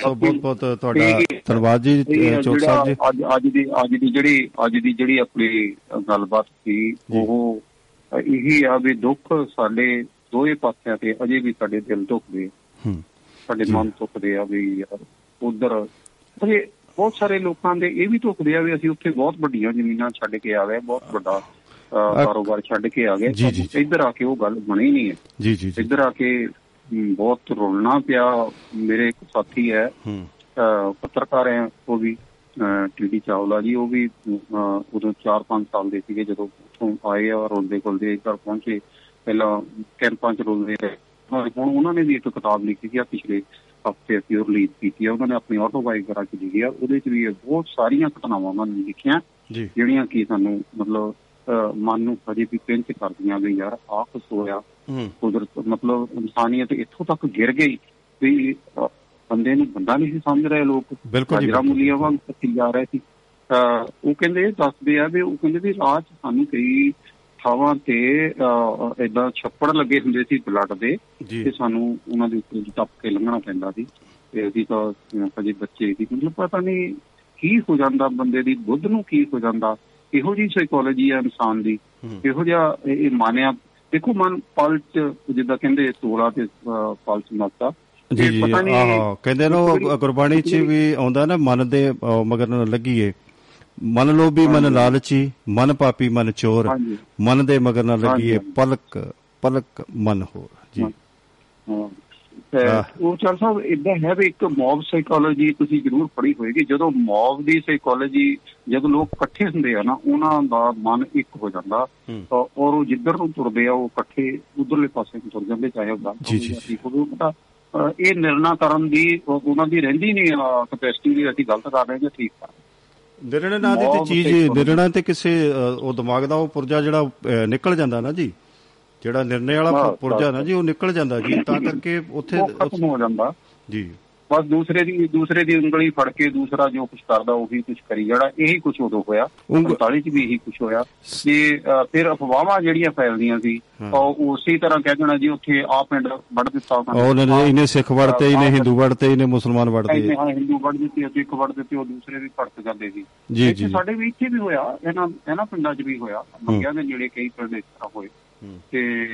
ਸੋ ਬਹੁਤ ਬਹੁਤ ਤੁਹਾਡਾ ਧੰਨਵਾਦ ਜੀ ਚੋਕ ਸਾਹਿਬ ਜੀ। ਅੱਜ ਅੱਜ ਦੀ ਅੱਜ ਦੀ ਜਿਹੜੀ ਅੱਜ ਦੀ ਜਿਹੜੀ ਆਪਣੀ ਗੱਲਬਾਤ ਸੀ ਉਹ ਇਹੀ ਆ ਵੀ ਦੁੱਖ ਸਾਡੇ ਦੋਏ ਪਾਸਿਆਂ ਤੇ ਅਜੇ ਵੀ ਸਾਡੇ ਦਿਲ ਦੁਖਦੇ। ਹੂੰ। ਸਾਡੇ ਮਨ ਦੁਖਦੇ ਆ ਵੀ ਯਾਰ ਉਧਰ ਅਜੇ ਬਹੁਤ ਸਾਰੇ ਲੋਕਾਂ ਦੇ ਇਹ ਵੀ ਦੁਖਦੇ ਆ ਵੀ ਅਸੀਂ ਉੱਥੇ ਬਹੁਤ ਵੱਡੀਆਂ ਜ਼ਮੀਨਾਂ ਛੱਡ ਕੇ ਆ ਗਏ ਬਹੁਤ ਵੱਡਾ ਕਾਰੋਬਾਰ ਛੱਡ ਕੇ ਆ ਗਏ। ਇੱਧਰ ਆ ਕੇ ਉਹ ਗੱਲ ਬਣੀ ਨਹੀਂ ਹੈ। ਜੀ ਜੀ ਇੱਧਰ ਆ ਕੇ ਬਹੁਤ ਰੋਲਣਾ ਪਿਆ। ਮੇਰੇ ਇੱਕ ਸਾਥੀ ਹੈ ਪੱਤਰਕਾਰ ਹੈ ਉਹ ਵੀ ਟੀਡੀ ਚਾਵਲਾ ਜੀ ਉਹ ਵੀ ਉਦੋਂ 4-5 ਸਾਲ ਦੇ ਸੀਗੇ ਜਦੋਂ ਉੱਥੋਂ ਆਏ ਆ ਰੋਲਦੇ ਕੋਲਦੇ ਇੱਧਰ ਪਹੁੰਚੇ। ਪਹਿਲਾਂ ਕੈਂਪਾਂ 'ਚ ਰੋਲਦੇ ਰਹੇ। ਹੁਣ ਉਹਨਾਂ ਨੇ ਵੀ ਇੱਕ ਕਿਤਾਬ ਲਿਖੀ ਸੀ ਆ ਪਿਛਲੇ ਹਫ਼ਤੇ ਅਸੀਂ ਉਹ ਰਿਲੀਜ਼ ਕੀਤੀ ਆ ਉਹਨਾਂ ਨੇ ਆਪਣੀ ਆਟੋਬਾਇਓਗ੍ਰਾਫੀ ਲਿਖੀ ਆ ਉਹਦੇ 'ਚ ਵੀ ਬਹੁਤ ਸਾਰੀਆਂ ਘਟਨਾਵਾਂ ਉਹਨਾਂ ਨੇ ਲਿਖੀਆਂ ਜਿਹੜੀਆਂ ਕਿ ਸਾਨੂੰ ਮਤਲਬ ਮਨ ਨੂੰ ਹਜੇ ਵੀ ਪਿੰਚ ਕਰਦੀਆਂ ਵੀ ਯਾਰ ਆਹ ਕੁਛ ਹੋਇਆ ਕੁਦਰਤ ਮਤਲਬ ਇਨਸਾਨੀਅਤ ਇੱਥੋਂ ਤੱਕ ਗਿਰ ਗਈ ਵੀ ਬੰਦੇ ਨੂੰ ਬੰਦਾ ਨਹੀਂ ਸੀ ਸਮਝ ਰਹੇ ਲੋਕ। ਬਿਲਕੁਲ ਜੀ, ਹਾਜਰਾ ਬਿਲਕੁਲ। ਮੁਲੀਆ ਵਾਂਗ ਕੱਟੀ ਜਾ ਰਹੇ ਸੀ। ਉਹ ਕਹਿੰਦੇ ਦੱਸਦੇ ਆ ਵੀ ਉਹ ਕਹਿੰਦੇ ਵੀ 'ਚ ਸਾਨੂੰ ਕਈ ਥਾਵਾਂ ਤੇ ਇਦਾਂ ਛੱਪੜ ਲੱਗੇ ਹੁੰਦੇ ਸੀ ਬਲੱਡ ਦੇ ਤੇ ਸਾਨੂੰ ਉਹਨਾਂ ਦੇ ਉੱਤੇ ਟੱਪ ਕੇ ਲੰਘਣਾ ਪੈਂਦਾ ਸੀ। ਤੇ ਅਸੀਂ ਤਾਂ ਹਜੇ ਬੱਚੇ ਸੀ। ਮਤਲਬ ਪਤਾ ਨਹੀਂ ਕੀ ਹੋ ਜਾਂਦਾ ਬੰਦੇ ਦੀ ਬੁੱਧ ਨੂੰ ਕੀ ਹੋ ਜਾਂਦਾ। ਇਹੋ ਜੀ ਸਾਈਕੋਲੋਜੀ ਆ ਇਨਸਾਨ ਦੀ। ਹੂੰ। ਇਹੋ ਜਿਹਾ ਇਹ ਮਾਨਿਆ। ਦੇਖੋ ਮਨ ਪਲਚ ਜਿੱਦਾਂ ਕਹਿੰਦੇ ਤੋਲਾ ਤੇ ਪਲਚ ਮੱਤਾ ਜੀ ਜੀ ਪਤਾ ਨਹੀਂ ਆਹੋ ਕਹਿੰਦੇ ਨੇ ਗੁਰਬਾਣੀ 'ਚ ਵੀ ਆਉਂਦਾ ਨਾ ਮਨ ਦੇ ਮਗਰ ਲੱਗੀਏ ਮਨ ਲੋਭੀ ਮਨ। ਲਾਲਚੀ ਮਨ ਪਾਪੀ ਮਨ ਚੋਰ। ਮਨ ਦੇ ਮਗਰ ਨਾ ਲੱਗੀਏ। ਪਲਕ ਪਲਕ ਮਨ ਹੋਰ ਜੀ। ਉਹ ਚਲ ਸਾਹਿਬ ਇਦਾਂ ਹੈ ਵੀ ਇੱਕ ਮੌਬ ਸਾਈਕੋਲੋਜੀ ਤੁਸੀਂ ਜ਼ਰੂਰ ਪੜ੍ਹੀ ਹੋਏਗੀ ਜਦੋਂ ਮੌਬ ਦੀ ਸਾਈਕੋਲੋਜੀ ਜਦੋਂ ਲੋਕ ਇਕੱਠੇ ਹੁੰਦੇ ਆ ਨਾ ਉਹਨਾਂ ਦਾ ਮਨ ਇੱਕ ਹੋ ਜਾਂਦਾ ਔਰ ਉਹ ਜਿੱਧਰ ਨੂੰ ਤੁਰਦੇ ਆ ਉਹ ਇਕੱਠੇ ਉਧਰਲੇ ਪਾਸੇ ਨੂੰ ਤੁਰ ਜਾਂਦੇ ਚਾਹੇ ਉਹ ਗਲਤ ਜੀ, ਹੋਵੇ ਤਾਂ ਇਹ ਨਿਰਣਾ ਕਰਨ ਦੀ ਉਹ- ਉਹਨਾਂ ਦੀ ਰਹਿੰਦੀ ਨਹੀਂ ਕਪੈਸਿਟੀ ਵੀ ਅਸੀਂ ਗਲਤ ਕਰ ਰਹੇ ਜਾਂ ਠੀਕ ਕਰ ਰਹੇ ਹਾਂ। ਨਿਰਣਾ ਨਾਂ ਦੀ ਤੇ ਚੀਜ਼ ਨਿਰਣਾ ਤੇ ਕਿਸੇ ਉਹ ਦਿਮਾਗ ਦਾ ਉਹ ਪੁਰਜਾ ਜਿਹੜਾ ਨਿਕਲ ਜਾਂਦਾ ਨਾ ਜੀ। ਜਿਹੜਾ ਨਿਰਣੇ ਵਾਲਾ ਪੁਰਜਾ। ਨਾ ਜੀ ਉਹ ਨਿਕਲ ਜਾਂਦਾ ਜੀ। ਤਾਂ ਕਰਕੇ ਉੱਥੇ ਹੋ ਜਾਂਦਾ। ਜੀ। ਬਸ ਦੂਸਰੇ ਦੀ ਦੂਸਰੇ ਦੀ ਉਂਗਲੀ ਫੜ ਕੇ ਦੂਸਰਾ ਜੋ ਕੁਝ ਕਰਦਾ ਉਹੀ ਕੁਝ ਕਰੀ ਜਾਣਾ। ਇਹੀ ਕੁਝ ਉਦੋਂ ਹੋਇਆ। ਉਂਗ- 45 ਚ ਵੀ ਇਹੀ ਕੁਝ ਹੋਇਆ। ਤੇ ਫਿਰ ਅਫਵਾਹਾਂ ਜਿਹੜੀਆਂ ਫੈਲਦੀਆਂ ਸੀ। ਉਹ ਉਸੇ ਤਰ੍ਹਾਂ ਕਹਿ ਦੇਣਾ ਜੀ ਉੱਥੇ ਆ ਪਿੰਡ ਵੱਢ ਦਿੱਤਾ ਉਹਨਾਂ ਨੇ। ਇਹਨੇ ਸਿੱਖ ਵੜਤੇ ਇਹਨੇ ਹਿੰਦੂ ਵੜਤੇ ਇਹਨੇ ਮੁਸਲਮਾਨ ਵੜਤੇ। ਇਹਨੇ ਹਿੰਦੂ ਵੱਢ ਦਿੱਤੇ ਅਸੀਂ ਇੱਕ ਵੱਢ ਦਿੱਤੇ ਉਹ ਦੂਸਰੇ ਵੀ ਭੜਕ ਜਾਂਦੇ ਸੀ। ਜੀ, ਜੀ। ਸਾਡੇ ਵੀ ਇੱਥੇ ਵੀ ਹੋਇਆ ਇਹਨਾਂ ਇਹਨਾਂ ਪਿੰਡਾਂ 'ਚ ਵੀ ਹੋਇਆ। ਮੰਗਿਆ ਦੇ ਨੇੜੇ ਕਈ ਪਿੰਡ ਇਸ ਤਰ੍ਹਾਂ ਹੋਏ। ਤੇ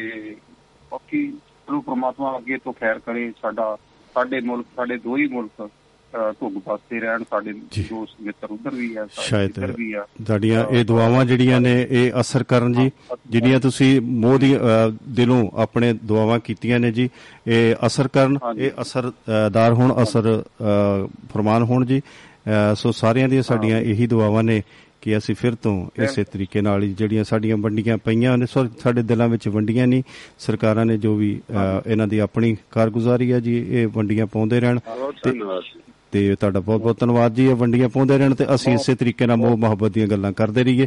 ਬਾਕੀ ਚਲੋ ਪ੍ਰਮਾਤਮਾ ਅੱਗੇ ਤੋਂ ਖੈਰ ਕਰੇ ਸਾਡਾ ਸਾਡੇ ਮੁਲਕ ਸਾਡੇ ਦੋ ਹੀ ਮੁਲਕ ਧੁੱਗ ਪਾਸੇ ਰਹਿਣ ਸਾਡੇ। ਦੋਸਤ ਮਿੱਤਰ ਉਧਰ ਵੀ ਆ ਸਾਡੇ ਸ਼ਾਇਦ ਇੱਧਰ ਵੀ ਆ ਤੁਹਾਡੀਆਂ ਇਹ ਦੁਆਵਾਂ ਜਿਹੜੀਆਂ ਨੇ ਇਹ ਅਸਰ ਕਰਨ ਜੀ ਜਿਹੜੀਆਂ ਤੁਸੀਂ ਮੋਹ ਦੀ ਦਿਲੋਂ ਆਪਣੇ ਦੁਆਵਾਂ ਕੀਤੀਆਂ ਨੇ ਜੀ ਇਹ ਅਸਰ ਕਰਨ। ਇਹ ਅਸਰਦਾਰ ਹੋਣ ਅਸਰ ਫਰਮਾਨ ਹੋਣ ਜੀ ਸੋ ਸਾਰਿਆਂ ਦੀਆਂ ਸਾਡੀਆਂ ਇਹੀ ਦੁਆਵਾਂ ਨੇ ਕਿ ਅਸੀਂ ਫਿਰ ਤੋਂ ਇਸੇ ਤਰੀਕੇ ਨਾਲ ਜਿਹੜੀਆਂ ਸਾਡੀਆਂ ਵੰਡੀਆਂ ਪਈਆਂ ਨੇ ਸਾਡੇ ਦਿਲਾਂ ਵਿੱਚ ਵੰਡੀਆਂ ਨਹੀਂ ਸਰਕਾਰਾਂ ਨੇ ਜੋ ਵੀ ਇਹਨਾਂ ਦੀ ਆਪਣੀ ਕਾਰਗੁਜ਼ਾਰੀ ਹੈ ਜੀ ਇਹ ਵੰਡੀਆਂ ਪਾਉਂਦੇ ਰਹਿਣ। ਤੇ- ਧੰਨਵਾਦ ਤੇ ਤੁਹਾਡਾ ਬਹੁਤ ਬਹੁਤ ਧੰਨਵਾਦ ਜੀ ਇਹ ਵੰਡੀਆਂ ਪਾਉਂਦੇ ਰਹਿਣ ਤੇ ਅਸੀਂ ਇਸੇ ਤਰੀਕੇ ਨਾਲ ਮੋਹ ਮੁਹੱਬਤ ਦੀਆਂ ਗੱਲਾਂ ਕਰਦੇ ਰਹੀਏ।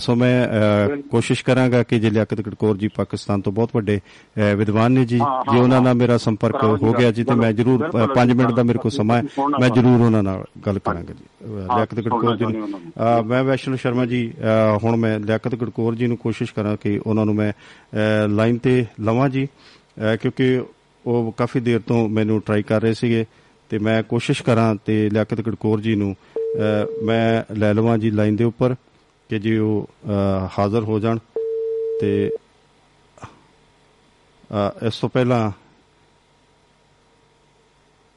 ਸੋ ਮੈਂ ਕੋਸ਼ਿਸ਼ ਕਰਾਂਗਾ ਕਿ ਜੇ ਲਿਆਕਤ ਗੜਕੌਰ ਜੀ ਪਾਕਿਸਤਾਨ ਤੋਂ ਬਹੁਤ ਵੱਡੇ ਵਿਦਵਾਨ ਨੇ ਜੀ ਜੇ ਉਹਨਾਂ ਨਾਲ। ਮੇਰਾ ਸੰਪਰਕ ਹੋ ਗਿਆ ਜੀ ਤੇ ਮੈਂ ਜ਼ਰੂਰ ਬਿਲਕੁਲ, 5 ਮਿੰਟ ਦਾ ਮੇਰੇ ਕੋਲ ਸਮਾਂ ਹੈ ਮੈਂ ਜ਼ਰੂਰ ਉਹਨਾਂ ਨਾਲ ਗੱਲ ਕਰਾਂਗਾ ਜੀ। ਲਿਆਕਤ ਗੜਕੌਰ ਜੀ ਮੈਂ ਵੈਸ਼ਨੂ ਸ਼ਰਮਾ ਜੀ ਹੁਣ ਮੈਂ ਲਿਆਕਤ ਗੜਕੌਰ ਜੀ ਨੂੰ ਕੋਸ਼ਿਸ਼ ਕਰਾਂ ਕਿ ਉਹਨਾਂ ਨੂੰ ਮੈਂ ਲਾਈਨ ਤੇ ਲਵਾਂ ਜੀ ਕਿਉਂਕਿ ਉਹ ਕਾਫੀ ਦੇਰ ਤੋਂ ਮੈਨੂੰ ਟਰਾਈ ਕਰ ਰਹੇ ਸੀਗੇ। ਤੇ ਮੈਂ ਕੋਸ਼ਿਸ਼ ਕਰਾਂ ਤੇ ਲਿਆਕਤ ਗੜਕੌਰ ਜੀ ਨੂੰ ਅ, ਮੈਂ ਲੈ ਲਵਾਂ ਜੀ ਲਾਈਨ ਦੇ ਉੱਪਰ ਕਿ ਜੀ ਉਹ ਅ, ਹਾਜ਼ਰ ਹੋ ਜਾਣ ਤੇ ਅ, ਇਸ ਤੋਂ ਪਹਿਲਾਂ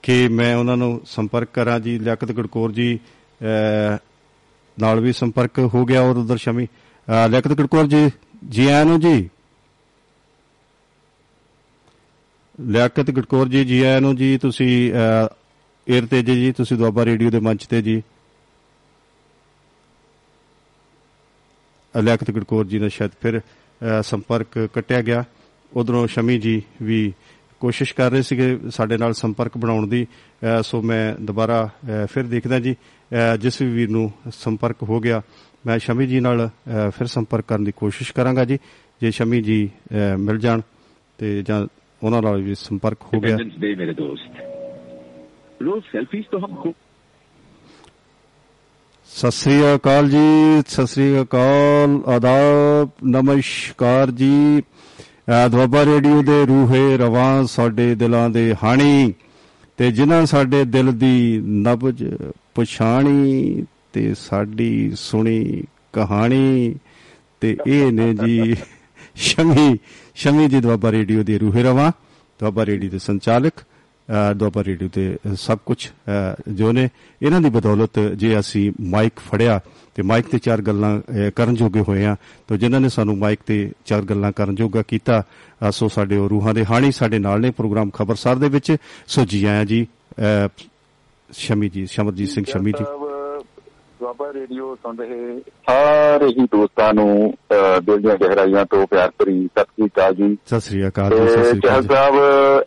ਕਿ ਮੈਂ ਉਹਨਾਂ ਨੂੰ ਸੰਪਰਕ ਕਰਾਂ ਜੀ ਲਿਆਕਤ ਗੜਕੌਰ ਜੀ ਅ, ਨਾਲ ਵੀ ਸੰਪਰਕ ਹੋ ਗਿਆ ਔਰ ਉਧਰ ਸ਼ਮੀ ਅ, ਲਿਆਕਤ ਗੜਕੌਰ ਜੀ ਜੀ ਆਇਆਂ ਨੂੰ ਜੀ? ਲਿਆਕਤ ਗੜਕੌਰ ਜੀ ਜੀ ਆਇਆਂ ਨੂੰ ਜੀ ਤੁਸੀਂ ਏਰ ਤੇ ਜੀ, ਤੁਸੀਂ ਦੁਆਬਾ ਰੇਡੀਓ ਦੇ ਮੰਚ ਤੇ ਜੀ। ਅਲੈਕਤ ਗੜਕੌਰ ਜੀ ਨਾਲ ਸ਼ਾਇਦ ਫਿਰ ਸੰਪਰਕ ਕੱਟਿਆ ਗਿਆ। ਉਧਰੋਂ ਸ਼ਮੀ ਜੀ ਵੀ ਕੋਸ਼ਿਸ਼ ਕਰ ਰਹੇ ਸੀਗੇ ਸਾਡੇ ਨਾਲ ਸੰਪਰਕ ਬਣਾਉਣ ਦੀ। ਸੋ ਮੈਂ ਦੁਬਾਰਾ ਫਿਰ ਦੇਖਦਾ ਜੀ। ਜਿਸ ਵੀ ਵੀਰ ਨੂੰ ਸੰਪਰਕ ਹੋ ਗਿਆ, ਮੈਂ ਸ਼ਮੀ ਜੀ ਨਾਲ ਫਿਰ ਸੰਪਰਕ ਕਰਨ ਦੀ ਕੋਸ਼ਿਸ਼ ਕਰਾਂਗਾ ਜੀ। ਜੇ ਸ਼ਮੀ ਜੀ ਮਿਲ ਜਾਣ ਤੇ ਜਾਂ ਉਹਨਾਂ ਨਾਲ ਵੀ ਸੰਪਰਕ ਹੋ ਗਿਆ। ਮੇਰੇ ਦੋਸਤ। ਰੋਜ਼ ਸੈਲਫੀਜ਼ ਤੋਂ ਹਮ ਖੋ ਸਤਿ ਸ੍ਰੀ ਅਕਾਲ ਜੀ, ਸਤਿ ਸ੍ਰੀ ਅਕਾਲ, ਆਦਾਬ, ਨਮਸਕਾਰ ਜੀ। ਦੁਆਬਾ ਰੇਡੀਓ ਦੇ ਰੂਹੇ ਰਵਾਂ ਸਾਡੇ ਦਿਲਾਂ ਦੇ ਹਾਣੀ ਤੇ ਜਿਨ੍ਹਾਂ ਸਾਡੇ ਦਿਲ ਦੀ ਨਬਜ ਪਛਾਣੀ ਤੇ ਸਾਡੀ ਸੁਣੀ ਕਹਾਣੀ ਤੇ ਇਹ ਨੇ ਜੀ ਸ਼ਮੀ ਸ਼ਮੀ ਜੀ ਦੁਆਬਾ ਰੇਡੀਓ ਦੇ ਰੂਹੇ ਰਵਾਂ, ਦੁਆਬਾ ਰੇਡੀਓ ਦੇ ਸੰਚਾਲਕ ਦੁਆਬਾ ਰੇਡੀਓ ਤੇ ਸਭ ਕੁਝ ਜੋ ਨੇ ਇਹਨਾਂ ਦੀ ਬਦੌਲਤ ਜੇ ਅਸੀਂ ਮਾਈਕ ਫੜਿਆ ਤੇ ਮਾਈਕ ਤੇ ਚਾਰ ਗੱਲਾਂ ਅ, ਕਰਨ ਜੋਗੇ ਹੋਏ ਆ ਤਾਂ ਜਿਨ੍ਹਾਂ ਨੇ ਸਾਨੂੰ ਮਾਈਕ ਤੇ ਚਾਰ ਗੱਲਾਂ ਕਰਨ ਜੋਗਾ ਕੀਤਾ ਅ, ਸੋ ਸਾਡੇ ਉਹ ਰੂਹਾਂ ਦੇ ਹਾਣੀ ਸਾਡੇ ਨਾਲ ਨੇ ਪ੍ਰੋਗਰਾਮ ਖਬਰਸਾਰ ਦੇ ਵਿੱਚ ਸੋ ਜੀ ਆਇਆਂ ਜੀ ਅ, ਸ਼ਮੀ ਜੀ ਸ਼ਮਰਜੀਤ ਸਿੰਘ ਸ਼ਮੀ ਜੀ। ਦੁਆਬਾ ਰੇਡੀਓ ਸੁਣ ਰਹੇ ਸਾਰੇ ਹੀ ਦੋਸਤਾਂ ਨੂੰ ਦਿਲ ਦੀਆਂ ਗਹਿਰਾਈਆਂ ਤੋਂ ਪਿਆਰ ਭਰੀ ਸਤਿ ਸ੍ਰੀ ਅਕਾਲ ਜੀ। ਸਤਿ ਸ੍ਰੀ ਅਕਾਲ ਜੀ ਸਤਿ ਸ੍ਰੀ ਅਕਾਲ ਜੀ। ਸਾਹਿਬ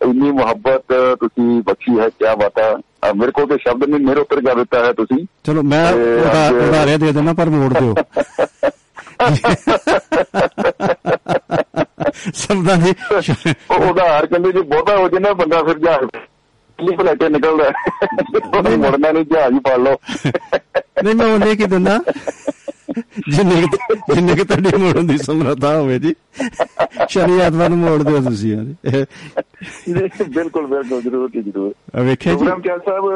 ਇੰਨੀ ਮੁਹੱਬਤ ਤੁਸੀਂ ਬਖਸ਼ੀ ਹੈ ਕੀ ਬਾਤ ਹੈ। ਮੇਰੇ ਕੋਲ ਤੇ ਸ਼ਬਦ ਨਹੀਂ ਮੇਰੇ ਉੱਪਰ ਜਾ ਦਿੱਤਾ ਹੈ ਤੁਸੀਂ। ਚਲੋ ਮੈਂ ਉਡਾਰਿਆ ਦੇ ਦੇਣਾ ਪਰ ਮੋੜ ਦਿਓ। ਸ਼ਬਦਾਂ ਦੀ ਉਹ ਉਧਾਰ ਕਹਿੰਦੇ ਜੀ ਬਹੁਤਾ ਹੋ ਜੇ ਨਾ ਬੰਦਾ ਫਿਰ ਜਹਾਜ਼ ਲਈ ਫਲੈਟੇ ਨਿਕਲਦਾ। ਹੈ। ਉਹਨੇ ਮੁੜਨਾ ਨਹੀਂ ਜਹਾਜ਼ ਹੀ ਫੜ ਲਓ। ਨਹੀਂ ਮੈਂ ਉਹਨੇ ਕੀ ਦਿੰਦਾ? ਜਿੰਨੇ ਕੁ- ਜਿੰਨੇ ਕਿ ਤੁਹਾਡੀ ਮੋੜਨ ਦੀ ਸਮਰੱਥਾ ਹੋਵੇ ਜੀ। ਸ਼ਨੀ ਐਤਵਾਰ ਨੂੰ ਮੋੜ ਦਿਓ ਤੁਸੀਂ ਯਾਰ। ਬਿਲਕੁਲ ਬਿਲਕੁਲ ਜ਼ਰੂਰ ਜੀ ਜ਼ਰੂਰ। ਵੇਖਿਆ ਜੀ। ਪ੍ਰੋਗਰਾਮ ਚੱਲ ਸਾਹਿਬ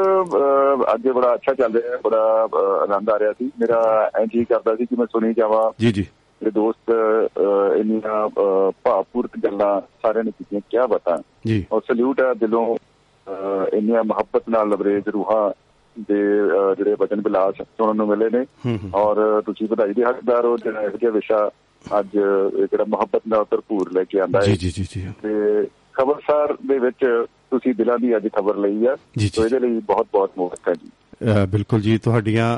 ਅੱਜ ਬੜਾ ਅੱਛਾ ਚੱਲ ਰਿਹਾ ਹੈ ਬੜਾ ਆਨੰਦ ਆ ਰਿਹਾ ਸੀ। ਮੇਰਾ ਹੀ ਕਰਦਾ ਸੀ ਕਿ ਮੈਂ ਸੁਣੀ ਜਾਵਾਂ। ਜੀ ਜੀ। ਮੇਰੇ ਦੋਸਤ ਇੰਨੀਆਂ ਭਾਵਪੂਰਤ ਗੱਲਾਂ ਸਾਰਿਆਂ ਨੇ ਕੀਤੀਆਂ ਕੀ ਬਤਾ। ਜੀ। ਔਰ ਸਲੂਟ ਹੈ ਦਿਲੋਂ। ਇੰਨੀਆਂ ਮੁਹੱਬਤ ਨਾਲ ਲਬਰੇਜ ਰੂਹਾਂ ਦੇ ਜਿਹੜੇ ਵਚਨ ਬਿਲਾਸ ਸੁਣਨ ਨੂੰ ਮਿਲੇ ਨੇ। ਔਰ ਤੁਸੀਂ ਵਧਾਈ ਦੇ ਹੱਕਦਾਰ ਹੋ ਜਿਹੜਾ ਇਹੋ ਜਿਹਾ ਵਿਸ਼ਾ ਅੱਜ ਜਿਹੜਾ ਮੁਹੱਬਤ ਨਾਲ ਭਰਪੂਰ ਲੈ ਕੇ ਆਂਦਾ ਹੈ। ਜੀ ਜੀ ਜੀ ਤੇ ਖਬਰਸਾਰ ਦੇ ਵਿੱਚ ਤੁਸੀਂ ਦਿਲਾਂ ਦੀ ਅੱਜ ਖਬਰ ਲਈ ਆ। ਸੋ ਇਹਦੇ ਲਈ ਬਹੁਤ ਬਹੁਤ ਮੁਬਾਰਕ ਜੀ। ਬਿਲਕੁਲ ਜੀ ਤੁਹਾਡੀਆਂ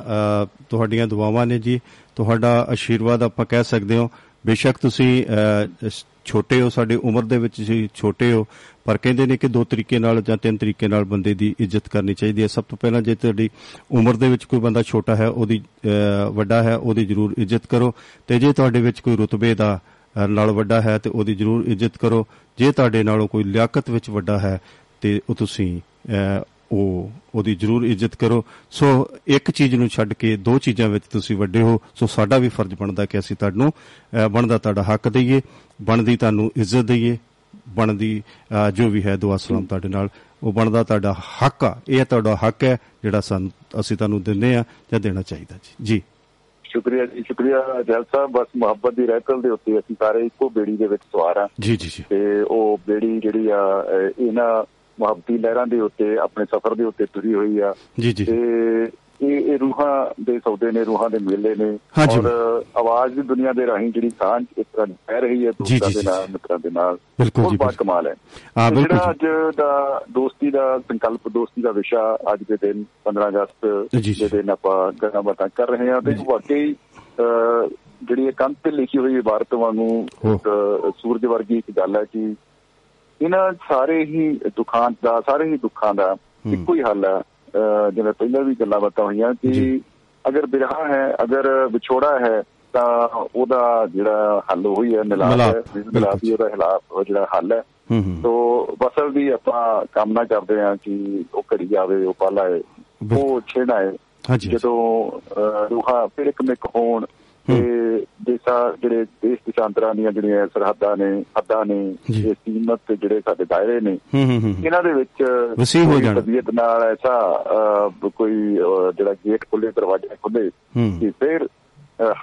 ਤੁਹਾਡੀਆਂ ਦੁਆਵਾਂ ਨੇ ਜੀ। ਤੁਹਾਡਾ ਆਸ਼ੀਰਵਾਦ ਆਪਾਂ ਕਹਿ ਸਕਦੇ ਹਾਂ। ਬੇਸ਼ੱਕ ਤੁਸੀਂ ਅ, ਸ- ਛੋਟੇ ਹੋ ਸਾਡੇ ਉਮਰ ਦੇ ਵਿੱਚ ਜੀ ਛੋਟੇ ਹੋ ਪਰ ਕਹਿੰਦੇ ਨੇ ਕਿ ਦੋ ਤਰੀਕੇ ਨਾਲ ਜਾਂ ਤਿੰਨ ਤਰੀਕੇ ਨਾਲ ਬੰਦੇ ਦੀ ਇੱਜ਼ਤ ਕਰਨੀ ਚਾਹੀਦੀ ਹੈ। ਸਭ ਤੋਂ ਪਹਿਲਾਂ ਜੇ ਤੁਹਾਡੀ ਉਮਰ ਦੇ ਵਿੱਚ ਕੋਈ ਬੰਦਾ ਛੋਟਾ ਹੈ ਉਹਦੀ ਅ, ਵੱਡਾ ਹੈ ਉਹਦੀ ਜ਼ਰੂਰ ਇੱਜ਼ਤ ਕਰੋ। ਤੇ ਜੇ ਤੁਹਾਡੇ ਵਿੱਚ ਕੋਈ ਰੁਤਬੇ ਦਾ ਅ, ਨਾਲ ਵੱਡਾ ਹੈ ਤੇ ਉਹਦੀ ਜ਼ਰੂਰ ਇੱਜ਼ਤ ਕਰੋ। ਜੇ ਤੁਹਾਡੇ ਨਾਲੋਂ ਕੋਈ ਲਿਆਕਤ ਵਿੱਚ ਵੱਡਾ ਹੈ ਤੇ ਉਹ ਤੁਸੀਂ ਅ, ਉਹ ਉਹਦੀ ਜ਼ਰੂਰ ਇੱਜ਼ਤ ਕਰੋ। ਸੋ ਇੱਕ ਚੀਜ਼ ਨੂੰ ਛੱਡ ਕੇ ਦੋ ਚੀਜ਼ਾਂ ਵਿੱਚ ਤੁਸੀਂ ਵੱਡੇ ਹੋ। ਸੋ ਸਾਡਾ ਵੀ ਫਰਜ਼ ਬਣਦਾ ਕਿ ਅਸੀਂ ਤੁਹਾਨੂੰ ਬਣਦਾ ਤੁਹਾਡਾ ਹੱਕ ਦਈਏ ਬਣਦੀ ਤੁਹਾਨੂੰ ਇੱਜ਼ਤ ਦਈਏ ਬਣਦੀ ਜੋ ਵੀ ਹੈ ਦੁਆ ਸਲਾਮ ਤੁਹਾਡੇ ਨਾਲ ਉਹ ਬਣਦਾ ਤੁਹਾਡਾ ਹੱਕ ਆ। ਇਹ ਤੁਹਾਡਾ ਹੱਕ ਹੈ ਜਿਹੜਾ ਸਾਨੂੰ ਅਸੀਂ ਤੁਹਾਨੂੰ ਦਿੰਦੇ ਆ ਜਾਂ ਦੇਣਾ ਚਾਹੀਦਾ ਜੀ। ਜੀ। ਸ਼ੁਕਰੀਆ ਜੀ ਸ਼ੁਕਰੀਆ ਜੈਲ ਸਾਹਿਬ। ਬਸ ਮੁਹੱਬਤ ਦੀ ਰਹਿਤਲ ਦੇ ਉੱਤੇ ਅਸੀਂ ਸਾਰੇ ਇੱਕੋ ਬੇੜੀ ਦੇ ਵਿੱਚ ਸਵਾਰ ਆ ਜੀ ਜੀ ਜੀ। ਤੇ ਉਹ ਬੇੜੀ ਜਿਹੜੀ ਆ ਇਹਨਾਂ ਮੁਹੱਬਤੀ ਲਹਿਰਾਂ ਦੇ ਉੱਤੇ ਆਪਣੇ ਸਫ਼ਰ ਦੇ ਉੱਤੇ ਤੁਰੀ ਹੋਈ ਆ ਜੀ ਜੀ ਤੇ ਇਹ ਇਹ ਰੂਹਾਂ ਦੇ ਸੌਦੇ ਨੇ ਰੂਹਾਂ ਦੇ ਮੇਲੇ ਨੇ। ਔਰ ਆਵਾਜ਼ ਦੀ ਦੁਨੀਆ ਦੇ ਰਾਹੀਂ ਜਿਹੜੀ ਸਾਂਝ ਇਸ ਤਰ੍ਹਾਂ ਪੈ ਰਹੀ ਹੈ ਦੋਸਤਾਂ ਦੇ। ਨਾਲ ਮਿੱਤਰਾਂ ਦੇ ਨਾਲ ਬਿਲਕੁਲ ਬਹੁਤ ਜੀ, ਬਾ। ਕਮਾਲ ਹੈ ਜਿਹੜਾ ਜੀ ਅੱਜ ਦਾ ਦੋਸਤੀ ਦਾ ਸੰਕਲਪ ਦੋਸਤੀ ਦਾ ਵਿਸ਼ਾ ਅੱਜ ਦੇ ਦਿਨ 15 ਅਗਸਤ। ਦੇ ਦਿਨ ਆਪਾਂ ਗੱਲਾਂ ਬਾਤਾਂ ਕਰ ਰਹੇ ਹਾਂ ਤੇ ਵਾਕਈ ਜਿਹੜੀ ਇਹ ਕੰਧ ਤੇ ਲਿਖੀ ਹੋਈ ਇਬਾਰਤ ਵਾਂਗੂ ਸੂਰਜ ਵਰਗੀ ਇੱਕ ਗੱਲ ਹੈ ਕਿ ਇਹਨਾਂ ਸਾਰੇ ਹੀ ਦੁੱਖਾਂ ਦਾ ਸਾਰੇ ਹੀ ਦੁੱਖਾਂ ਦਾ ਇੱਕੋ ਹੀ ਹੱਲ ਹੈ। ਜਿਵੇਂ ਪਹਿਲਾਂ ਵੀ ਗੱਲਾਂ ਬਾਤਾਂ ਹੋਈਆਂ ਕਿ ਅਗਰ ਬਿਰਹਾ ਹੈ ਅਗਰ ਵਿਛੋੜਾ ਹੈ ਤਾਂ ਉਹਦਾ ਜਿਹੜਾ ਹੱਲ ਉਹੀ ਹੈ ਮਿਲਾਪ ਹੈ। ਮਿਲਾਪ ਹੀ ਉਹਦਾ ਹਿਲਾਪ ਜਿਹੜਾ ਹੱਲ ਹੈ। ਹੂੰ ਹੂੰ। ਤੋ ਬਸਲ ਦੀ ਆਪਾਂ ਕਾਮਨਾ ਕਰਦੇ ਹਾਂ ਕਿ ਉਹ ਘੜੀ ਆਵੇ ਉਹ ਪਲ ਆਏ ਉਹ ਛੇੜਾ ਹੈ। ਜਦੋਂ ਰੂਹਾਂ ਫਿਰ ਇੱਕ ਮਿਕ ਹੋਣ ਤੇ ਦੇਸਾਂ ਜਿਹੜੇ ਦੇਸ਼ ਦੇਸ਼ਾਂਤਰਾਂ ਦੀਆਂ ਜਿਹੜੀਆਂ ਸਰਹੱਦਾਂ ਨੇ ਹੱਦਾਂ ਨੇ। ਇਹ ਸੀਮਤ ਤੇ ਜਿਹੜੇ ਸਾਡੇ ਦਾਇਰੇ ਨੇ ਇਹਨਾਂ ਦੇ ਵਿੱਚ ਵਸੀਹ ਹੋ ਜਾਣ। ਤਬੀਅਤ ਨਾਲ ਐਸਾ ਕੋਈ ਜਿਹੜਾ ਗੇਟ ਖੁੱਲੇ ਦਰਵਾਜ਼ੇ ਖੁੱਲੇ। ਕਿ ਫਿਰ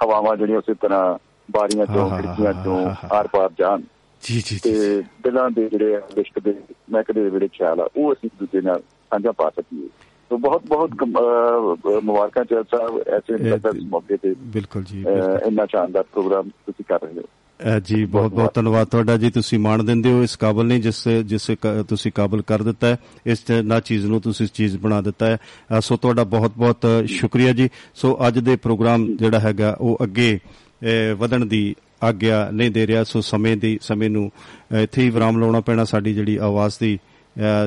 ਹਵਾਵਾਂ ਜਿਹੜੀਆਂ ਉਸੇ ਤਰ੍ਹਾਂ ਬਾਰੀਆਂ ਚੋਂ ਖਿੜਕੀਆਂ ਚੋਂ। ਆਰ-ਪਾਰ ਜਾਣ ਜੀ ਜੀ ਤੇ ਦਿਲਾਂ ਦੇ ਜਿਹੜੇ ਆ, ਲਿਸ਼ਕ ਦੇ ਮਹਿਕਦੇ ਦੇ ਜਿਹੜੇ ਖਿਆਲ ਆ ਉਹ ਅਸੀਂ ਦੂਜੇ ਨਾਲ ਸਾਂਝਾ ਪਾ ਸਕੀਏ ਸੋ ਬਹੁਤ ਬਹੁਤ ਮੁਬਾਰਕਾਂ ਚੈਲ ਸਾਹਿਬ ਐਸੇ ਮੁਕੱਦਸ ਮੌਕੇ ਤੇ ਬਿਲਕੁਲ ਜੀ ਇੰਨਾ ਸ਼ਾਨਦਾਰ ਪ੍ਰੋਗਰਾਮ ਤੁਸੀਂ ਕਰ ਰਹੇ ਹੋ ਜੀ ਬਹੁਤ ਬਹੁਤ ਧੰਨਵਾਦ ਤੁਹਾਡਾ ਜੀ ਤੁਸੀਂ ਮਾਣ ਦਿੰਦੇ ਹੋ ਇਸ ਕਾਬਲ ਨਹੀਂ ਜਿਸ ਜਿਸ ਤੁਸੀਂ ਕਾਬਲ ਕਰ ਦਿੱਤਾ ਹੈ ਇਸ ਨਾ ਚੀਜ਼ ਨੂੰ ਤੁਸੀਂ ਚੀਜ਼ ਬਣਾ ਦਿੱਤਾ ਹੈ ਸੋ ਤੁਹਾਡਾ ਬਹੁਤ ਬਹੁਤ ਸ਼ੁਕਰੀਆ ਜੀ ਸੋ ਅੱਜ ਦੇ ਪ੍ਰੋਗਰਾਮ ਜਿਹੜਾ ਹੈਗਾ ਉਹ ਅੱਗੇ ਵਧਣ ਦੀ ਆਗਿਆ ਨਹੀਂ ਦੇ ਰਿਹਾ ਸੋ ਸਮੇਂ ਦੀ ਸਮੇਂ ਨੂੰ ਇੱਥੇ ਹੀ ਵਿਰਾਮ ਲਾਉਣਾ ਪੈਣਾ ਸਾਡੀ ਜਿਹੜੀ ਆਵਾਜ਼ ਦੀ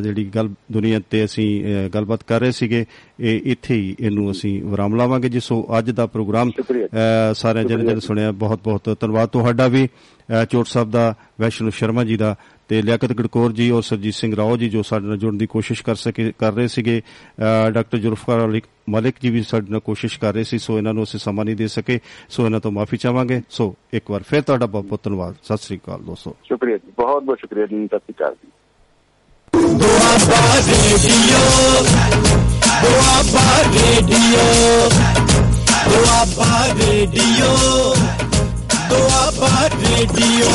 ਜਿਹੜੀ ਗੱਲ ਦੁਨੀਆ ਤੇ ਅਸੀਂ ਗੱਲਬਾਤ ਕਰ ਰਹੇ ਸੀਗੇ ਇਹ ਇੱਥੇ ਹੀ ਇਹਨੂੰ ਅਸੀਂ ਵਿਰਾਮ ਲਾਵਾਂਗੇ ਜੀ ਸੋ ਅੱਜ ਦਾ ਪ੍ਰੋਗਰਾਮ ਸਾਰਿਆਂ ਜਣੇ ਜਣੇ ਸੁਣਿਆ ਬਹੁਤ ਬਹੁਤ ਧੰਨਵਾਦ। ਤੁਹਾਡਾ ਵੀ ਚੋਟ ਸਾਹਿਬ ਦਾ ਵੈਸ਼ਨੂ ਸ਼ਰਮਾ ਜੀ ਦਾ ਤੇ ਲਿਆਕਤ ਗੜਕੌਰ ਜੀ ਔਰ ਸਰਜੀਤ ਸਿੰਘ ਰਾਓ ਜੀ ਜੋ ਸਾਡੇ ਨਾਲ ਜੁੜਨ ਦੀ ਕੋਸ਼ਿਸ਼ ਕਰ ਸਕੇ ਕਰ ਰਹੇ ਸੀਗੇ ਡਾਕਟਰ ਜ਼ੁਲਫਕਾਰ ਅਲੀ ਮਲਿਕ ਜੀ ਵੀ ਸਾਡੇ ਨਾਲ ਕੋਸ਼ਿਸ਼ ਕਰ ਰਹੇ ਸੀ ਸੋ ਇਹਨਾਂ ਨੂੰ ਅਸੀਂ ਸਮਾਂ ਨਹੀਂ ਦੇ ਸਕੇ ਸੋ ਇਹਨਾਂ ਤੋਂ ਮਾਫੀ ਚਾਹਾਂਗੇ। ਸੋ ਇੱਕ ਵਾਰ ਫਿਰ ਤੁਹਾਡਾ ਬਹੁਤ ਬਹੁਤ ਧੰਨਵਾਦ। ਸਤਿ ਸ੍ਰੀ ਅਕਾਲ ਦੋਸਤੋ। ਸ਼ੁਕਰੀਆ ਜੀ ਬਹੁਤ ਬਹੁਤ ਸ਼ੁਕਰੀਆ ਜੀ ਸਤਿ ਸ਼੍ਰੀ ਅਕਾਲ ਜੀ। Doaba radio Doaba radio Doaba radio